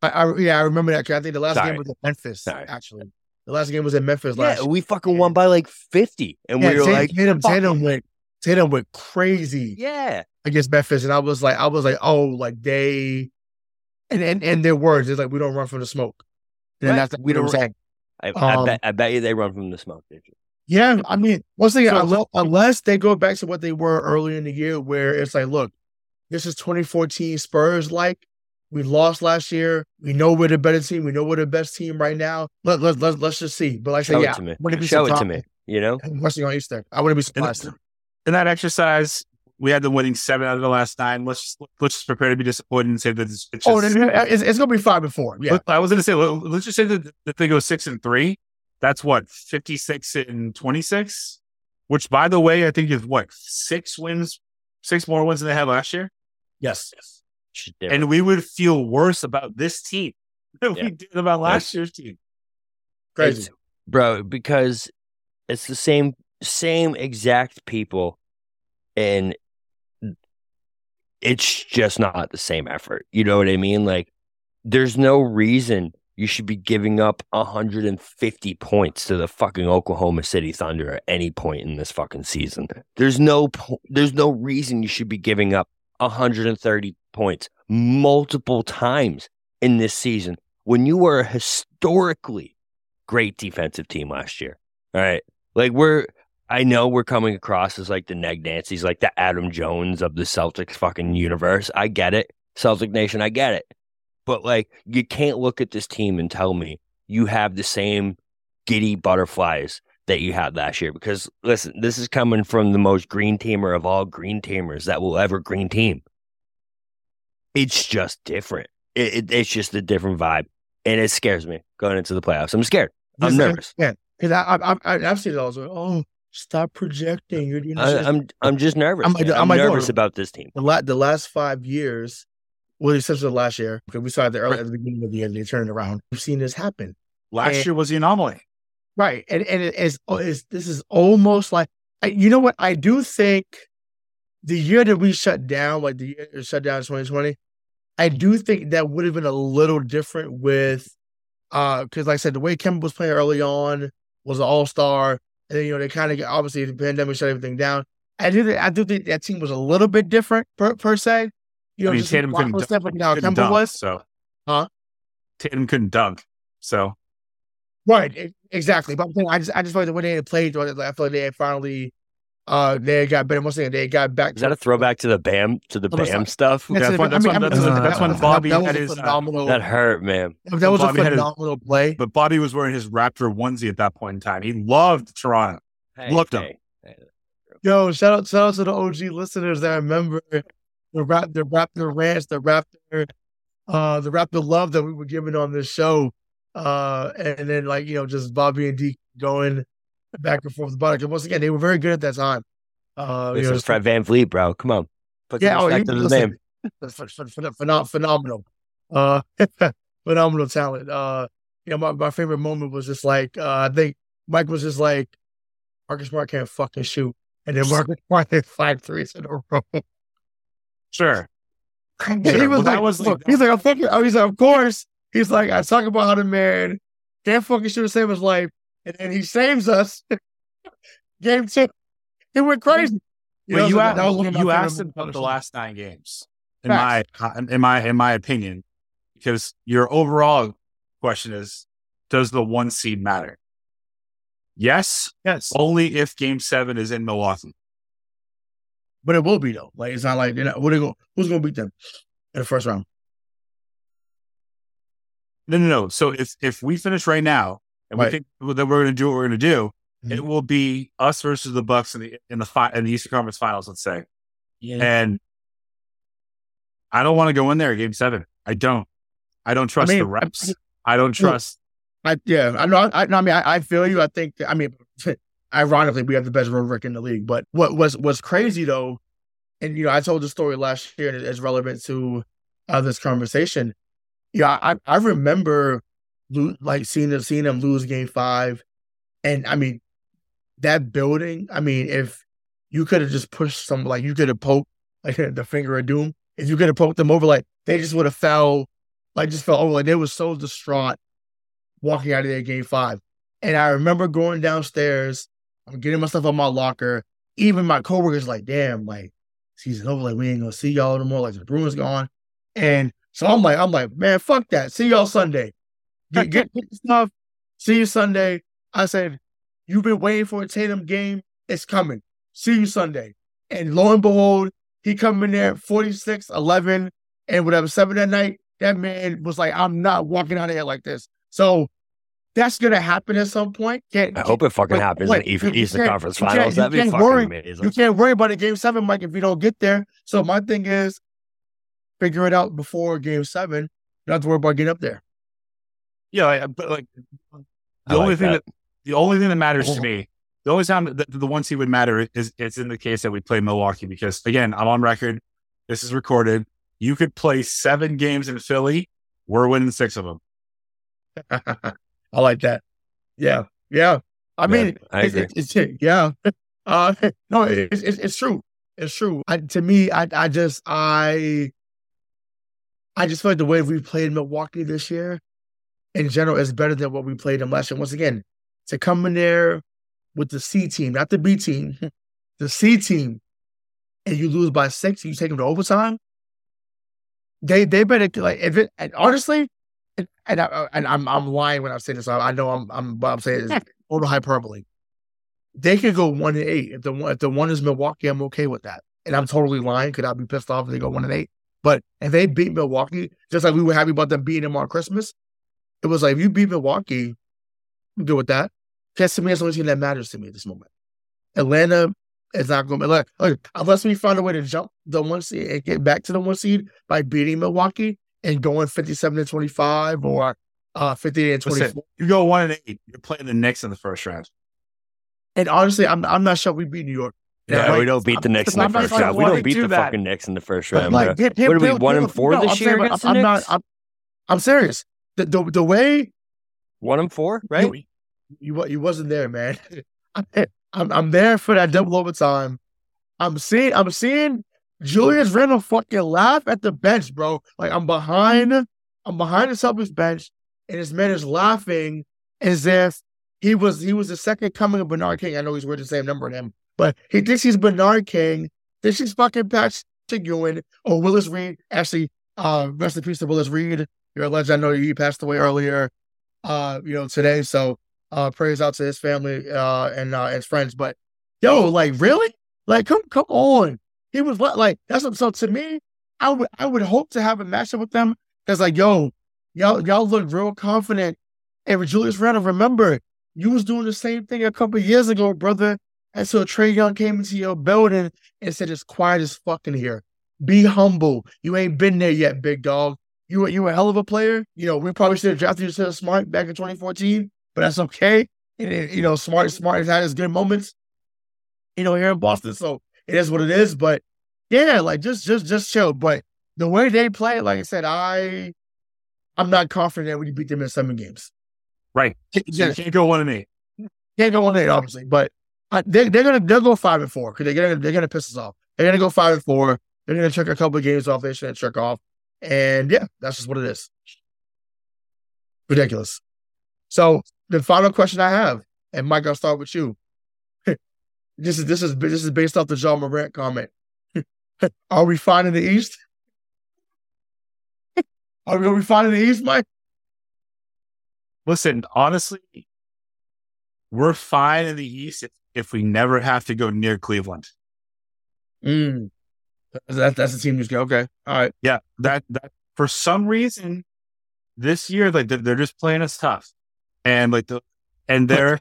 I, I, yeah, I remember that. 'cause I think the last Sorry. game was in Memphis. Sorry. Actually, the last game was in Memphis last. Yeah, year. we fucking won by like fifty, and yeah, we were Tatum, like, Tatum, fuck Tatum it. went, Tatum went crazy yeah, against Memphis, and I was like, I was like, oh, like they, and and and their words is like, we don't run from the smoke. And Right. that's We we don't don't- saying. I, I Um, bet, I bet you they run from the smoke. Did you? Yeah, I mean, once again, So- unless, unless they go back to what they were early in the year, where it's like, look, this is 2014 Spurs. Like we lost last year, we know we're the better team. We know we're the best team right now. Let let let let's just see. But like I Show said, it to me. Show it to me. You know, Especially on Easter, I wouldn't be In, surprised. th- in that exercise, we had them winning seven out of the last nine. Let's just, let's just prepare to be disappointed and say that it's, it's Oh, just. then it's, it's gonna be five and four. Yeah, I was going to say, let- let's just say that if they go six and three, that's what fifty six and twenty six, which by the way, I think is what six wins, six more wins than they had last year, yes. yes, and we would feel worse about this team [LAUGHS] than Yeah. we did about last year's team. Crazy. It's- bro, because it's the same same exact people, and it's just not the same effort. You know what I mean? Like, there's no reason you should be giving up 150 points to the fucking Oklahoma City Thunder at any point in this fucking season. There's no po- there's no reason you should be giving up 130 points multiple times in this season when you were a historically great defensive team last year. All right. Like we're I know we're coming across as like the Neg Nancy's, like the Adam Jones of the Celtics fucking universe. I get it. Celtic Nation, I get it. But like you can't look at this team and tell me you have the same giddy butterflies that you had last year. Because listen, this is coming from the most green teamer of all green teamers that will ever green team. It's just different. It, it, it's just a different vibe. And it scares me going into the playoffs. I'm scared. I'm nervous. Yeah, because I, I, I, I've seen it also. Oh, stop projecting. You're, you're I, I'm I'm just nervous. I'm I'm, I'm nervous look, about this team. the, la- the last five years, well, except for last year, because we saw it the early, at the beginning of the year, they turned around. We've seen this happen. Last And- year was the anomaly. Right. And and it is oh, it's, this is almost like I- you know what? I do think the year that we shut down, like the year that shut down 2020, I do think that would have been a little different with uh because like I said, the way Kemba was playing early on was an all-star. And then you know they kind of obviously the pandemic shut everything down. I do think I do think that team was a little bit different per, per se. You know, I mean, Tatum couldn't, dunk- couldn't Kemba dunk, was. so Huh? Tatum couldn't dunk, so Right, e- exactly. But I'm saying, I just I just felt like the way they had played, I feel like they had finally uh they had got better. Once again, they got back. Is that a throwback to the Bam to the I'm. Bam stuff? That's That's when- that's I mean, when- I mean, that's- that- when Bobby that was had his, phenomenal. That hurt, man. that was a Bobby had his- phenomenal play. but Bobby was wearing his Raptor onesie at that point in time. He loved Toronto. Hey, Looked him. hey, hey. Yo, shout out, shout out to the OG listeners that remember the rap, the Raptor rants, the Raptor, uh, the Raptor love that we were giving on this show, uh, and then like you know just Bobby and D going back and forth about it. 'Cause once again, they were very good at that time. Uh, you This know, is Fred VanVleet, bro. Come on. Put Yeah, some oh, respect you- the listen, name. Phenomenal. Uh, [LAUGHS] phenomenal talent. Uh, you know, my, my favorite moment was just like, uh, I think Mike was just like, Marcus Smart can't fucking shoot. And then Marcus [LAUGHS] Smart hit five threes in a row. Sure. And Sure, he was but that like, was like- he's like, I'm fucking, oh, he's like, of course. He's like, I talk about how the man can't fucking shoot to save his life. And then he saves us. [LAUGHS] Game two. It went crazy. You, so asked, that was one of my you asked him about the last nine games, in my in my in my opinion, because your overall question is, does the one seed matter? Yes, Yes. only if Game Seven is in Milwaukee. but it will be though. Like it's not like they're not, what they going, who's going to beat them in the first round? No, no, no. So if if we finish right now and Right. we think that we're going to do what we're going to do, Mhm. it will be us versus the Bucks in the in the fi- in the Eastern Conference Finals. Let's say, Yeah. and I don't want to go in there Game Seven. I don't. I don't trust mean, the reps. I don't trust. I yeah, I know. I, I mean, I, I feel you. I think. I mean, [LAUGHS] ironically, we have the best road record in the league. But what was was crazy though, and you know, I told the story last year, and it's relevant to uh, this conversation. Yeah, I I remember like seeing them seeing them lose Game Five, and I mean, that building. I mean, if you could have just pushed some, like you could have poked like [LAUGHS] the finger of doom. If you could have poked them over, like they just would have fell, like just fell over. Like they were so distraught walking out of there game five. And I remember going downstairs, I'm getting my stuff on my locker. Even my coworkers like, damn, like season over, like we ain't gonna see y'all no more. Like the Bruins gone. And so I'm like, I'm like, man, fuck that. See y'all Sunday. Get get, stuff. See you Sunday. I said, you've been waiting for a Tatum game. It's coming. See you Sunday. And lo and behold, he come in there 46, 11, and whatever, seven that night. That man was like, I'm not walking out of here like this. So that's gonna happen at some point. Can't, I hope it fucking happens in Eastern can't- Conference Finals. you That'd be can't fucking worry. amazing. You can't worry about a game seven, Mike, if you don't get there. So my thing is figure it out before game seven. Have to worry about getting up there. Yeah, I- but like I the only like thing that. that. the only thing that matters Oh. to me, the only time that the one seed would matter is it's in the case that we play Milwaukee because again, I'm on record. This is recorded. You could play seven games in Philly. We're winning six of them. [LAUGHS] I like that. Yeah. Yeah. I Yeah, mean, I it's, agree. it's, it's yeah. [LAUGHS] Uh, no, it's, it's it's true. It's true. I, to me, I I just I I just feel like the way we played Milwaukee this year, in general, is better than what we played them last year. Once again, to come in there with the C team, not the B team, [LAUGHS] the C team, and you lose by six, you take them to overtime. They they better like if it and honestly, and, and, I, and I'm I'm lying when I say this. I, I know I'm I'm but I'm saying it's total hyperbole. They could go one and eight if the one if the one is Milwaukee. I'm okay with that, and I'm totally lying. Could I be pissed off if they go one and eight? But if they beat Milwaukee, just like we were happy about them beating them on Christmas, it was like if you beat Milwaukee, I'm good with that. Because to me, that's the only thing that matters to me at this moment. Atlanta is not going to like, like unless we find a way to jump the one seed and get back to the one seed by beating Milwaukee and going 57 to 25 or uh 58 and 24. Listen, you go one and eight. You're playing the Knicks in the first round. And honestly, I'm I'm not sure we beat New York. Yeah, like, we don't beat the Knicks in the first round. We don't beat into the that. fucking Knicks in the first round. like, bro. hip, hip, What are we, Bill- one and four no, this I'm year saying, against I'm, the I'm not. I'm, I'm serious. The, the the way One and four, right? you, you you wasn't there, man. [LAUGHS] I'm I'm there for that double overtime. I'm seeing I'm seeing Julius Randle fucking laugh at the bench, bro. Like I'm behind, I'm behind the Celtics bench, and this man is laughing as if he was he was the second coming of Bernard King. I know he's wearing the same number than him, but he thinks he's Bernard King. This is fucking Patrick Ewing or Willis Reed. Actually, uh, rest in peace to Willis Reed. You're a legend. I know he passed away earlier, uh, you know, today. So uh praise out to his family uh and uh his friends. But yo, like really? Like come come on. He was like that's what so to me, I would I would hope to have a matchup with them. Cause like, yo, y'all y'all look real confident. And with Julius Randle, remember, you was doing the same thing a couple years ago, brother. And so Trae Young came into your building and said it's quiet as fucking here. Be humble. You ain't been there yet, big dog. You were you were a hell of a player. You know, we probably should have drafted you to smart back in 2014, but that's okay. And it- you know, smart smart has had his good moments. You know, here in Boston, so it is what it is. But yeah, like just just just chill. But the way they play, like I said, I I'm not confident that we beat them in seven games. Right. Yeah, can't go one and eight. can't go on eight, obviously, but uh, they, they're gonna they'll go five and four because they're gonna they're gonna piss us off. They're gonna go five and four. They're gonna check a couple of games off. They shouldn't check off, and yeah, that's just what it is. Ridiculous. So the final question I have, and Mike, I'll start with you. [LAUGHS] this is this is this is based off the Ja Morant comment. [LAUGHS] Are we fine in the East? [LAUGHS] Are we, we fine in the East, Mike? Listen, honestly, we're fine in the East if, if we never have to go near Cleveland. Mm. That, that's the team just go, okay. All right. Yeah, that that for some reason this year, like they're, they're just playing us tough, and like the and they're.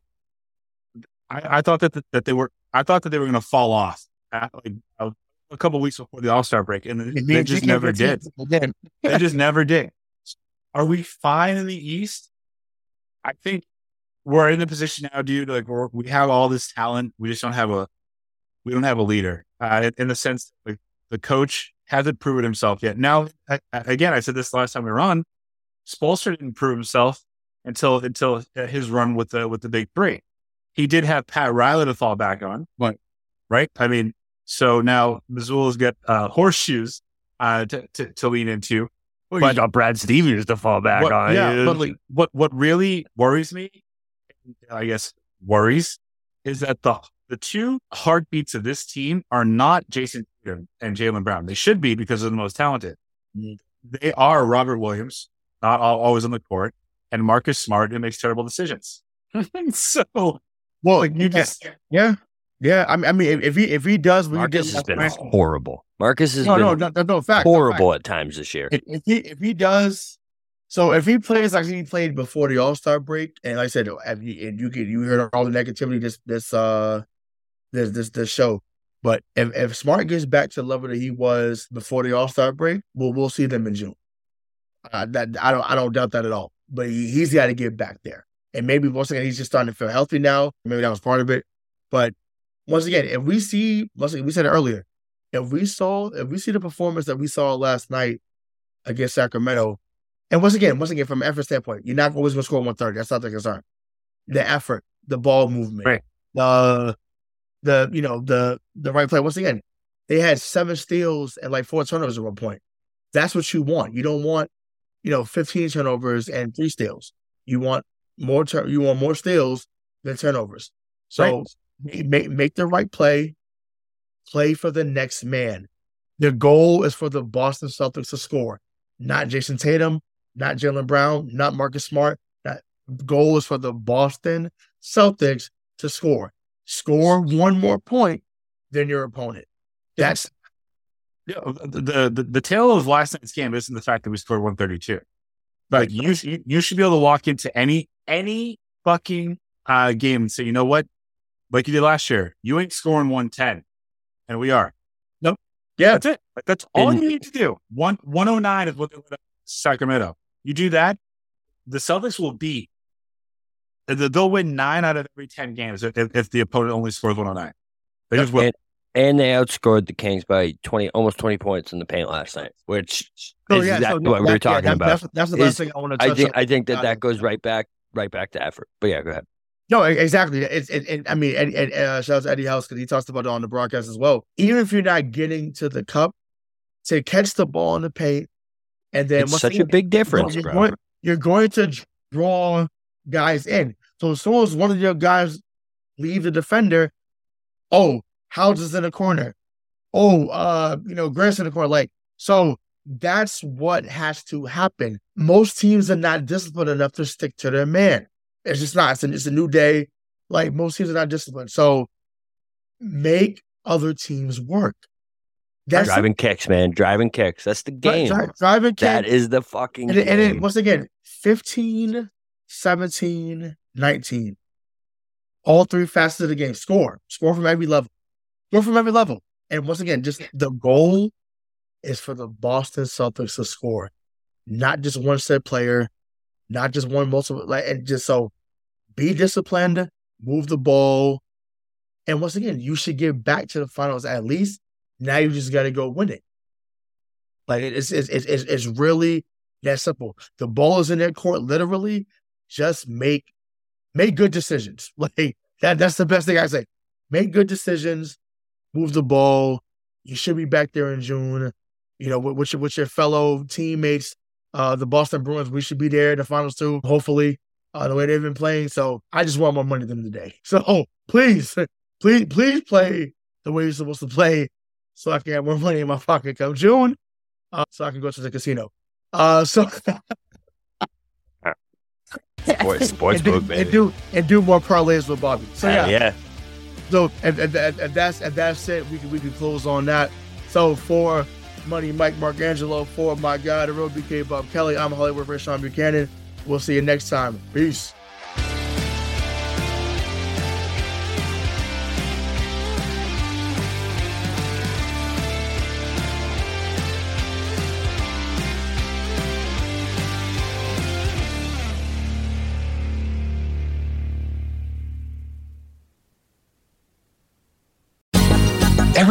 I, I thought that the, that they were. I thought that they were going to fall off at, like a, a couple weeks before the All Star break, and they, they just never did. they just never did. Are we fine in the East? I think we're in the position now, dude. Like we're, we have all this talent, we just don't have a we don't have a leader. Uh, in the sense, like the coach hasn't proven himself yet. Now, I, again, I said this last time we were on. Spoelstra didn't prove himself until until his run with the with the big three. He did have Pat Riley to fall back on, but right. I mean, so now Mazzulla's got uh, horseshoes uh, to, to, to lean into. Well, but, you got Brad Stevens to fall back what, on. Yeah, but like, what what really worries me, I guess, worries is that the the two heartbeats of this team are not Tatum and Jaylen Brown. They should be because they're the most talented. They are Robert Williams, not always on the court, and Marcus Smart, who makes terrible decisions. [LAUGHS] so, well, like you just yeah, yeah. I mean, I mean, if he if he does, we Marcus has been horrible. Marcus has no, been no, no, no, fact, horrible fact. at times this year. If, if, he if he does, so if he plays like he played before the All Star break, and like I said, if you, and you get you heard all the negativity this this uh this this this show, but if if Smart gets back to the level that he was before the All Star break, we'll we'll see them in June. Uh, that I don't I don't doubt that at all. But he, he's got to get back there, and maybe once again he's just starting to feel healthy now. Maybe that was part of it, but once again, if we see, once again, we said it earlier, if we saw, if we see the performance that we saw last night against Sacramento, and once again, once again, from an effort standpoint, you're not always going to score 130. That's not the concern. The effort, the ball movement, right. the, the, you know, the, the right play. Once again, they had seven steals and like four turnovers at one point. That's what you want. You don't want, you know, 15 turnovers and three steals. You want more, tur- you want more steals than turnovers. So right. make, make the right play, play for the next man. The goal is for the Boston Celtics to score, not Jayson Tatum, not Jaylen Brown, not Marcus Smart. That goal is for the Boston Celtics to score. Score one more point than your opponent. That's yeah, the, the the tale of last night's game isn't the fact that we scored 132. Like you, you should be able to walk into any any fucking uh, game and say, you know what, like you did last year, you ain't scoring 110, and we are. Nope. Yeah, that's it. Like, that's all and, you need to do. One 109 is what they let Sacramento. You do that, the Celtics will beat. They'll win nine out of every 10 games if, if the opponent only scores 109. They just will. And, and, they outscored the Kings by 20, almost 20 points in the paint last night, which oh, is yeah, exactly so what that, we were talking yeah, about. That's, that's the last is, thing I want to touch I think, on. I think that that goes right back, right back to effort. But yeah, go ahead. No, exactly. It's it, it, I mean, and, and uh, shout out to Eddie House because he talks about it on the broadcast as well. Even if you're not getting to the cup, to catch the ball in the paint, and then it's such a big difference, you're bro. Going, you're going to draw guys in. So as soon as one of your guys leave the defender, oh, Hauser's in the corner. Oh, uh, you know, Grant's in the corner. Like, so that's what has to happen. Most teams are not disciplined enough to stick to their man. It's just not. It's a, it's a new day. Like most teams are not disciplined. So make other teams work. That's driving a, kicks, man. Driving kicks. That's the game. Dri- driving kicks. That is the fucking and, game. And then once again, 15, 17, 19. All three facets of the game. Score. Score from every level. Score from every level. And once again, just the goal is for the Boston Celtics to score. Not just one set player, not just one multiple like and just so be disciplined, move the ball. And once again, you should get back to the finals at least. Now you just gotta go win it. Like it's it's it's it's really that simple. The ball is in their court, literally. Just make make good decisions. [LAUGHS] Like that that's the best thing I say. Make good decisions, move the ball. You should be back there in June. You know, with, with your, with your fellow teammates, uh, the Boston Bruins. We should be there in the finals too, hopefully, uh, the way they've been playing. So I just want more money than today. [LAUGHS] So please, [LAUGHS] please, please play the way you're supposed to play so I can have more money in my pocket come June, uh, so I can go to the casino. Uh, so sports, sports and, do, book, baby. and do and do more parlays with Bobby. So yeah, yeah. so and, and, and, and that's and that's it. We can we can close on that. So for Money Mike Marcangelo, for my guy, the real BK Bob Kelly, I'm Hollywood Rich Sean Buchanan. We'll see you next time. Peace.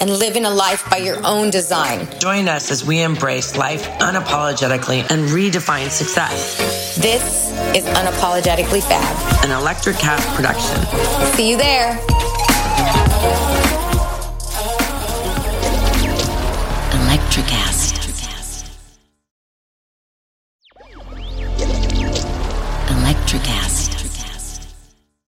and living a life by your own design. Join us as we embrace life unapologetically and redefine success. This is Unapologetically Fab, an Electrocast production. See you there. Electrocast. Electrocast.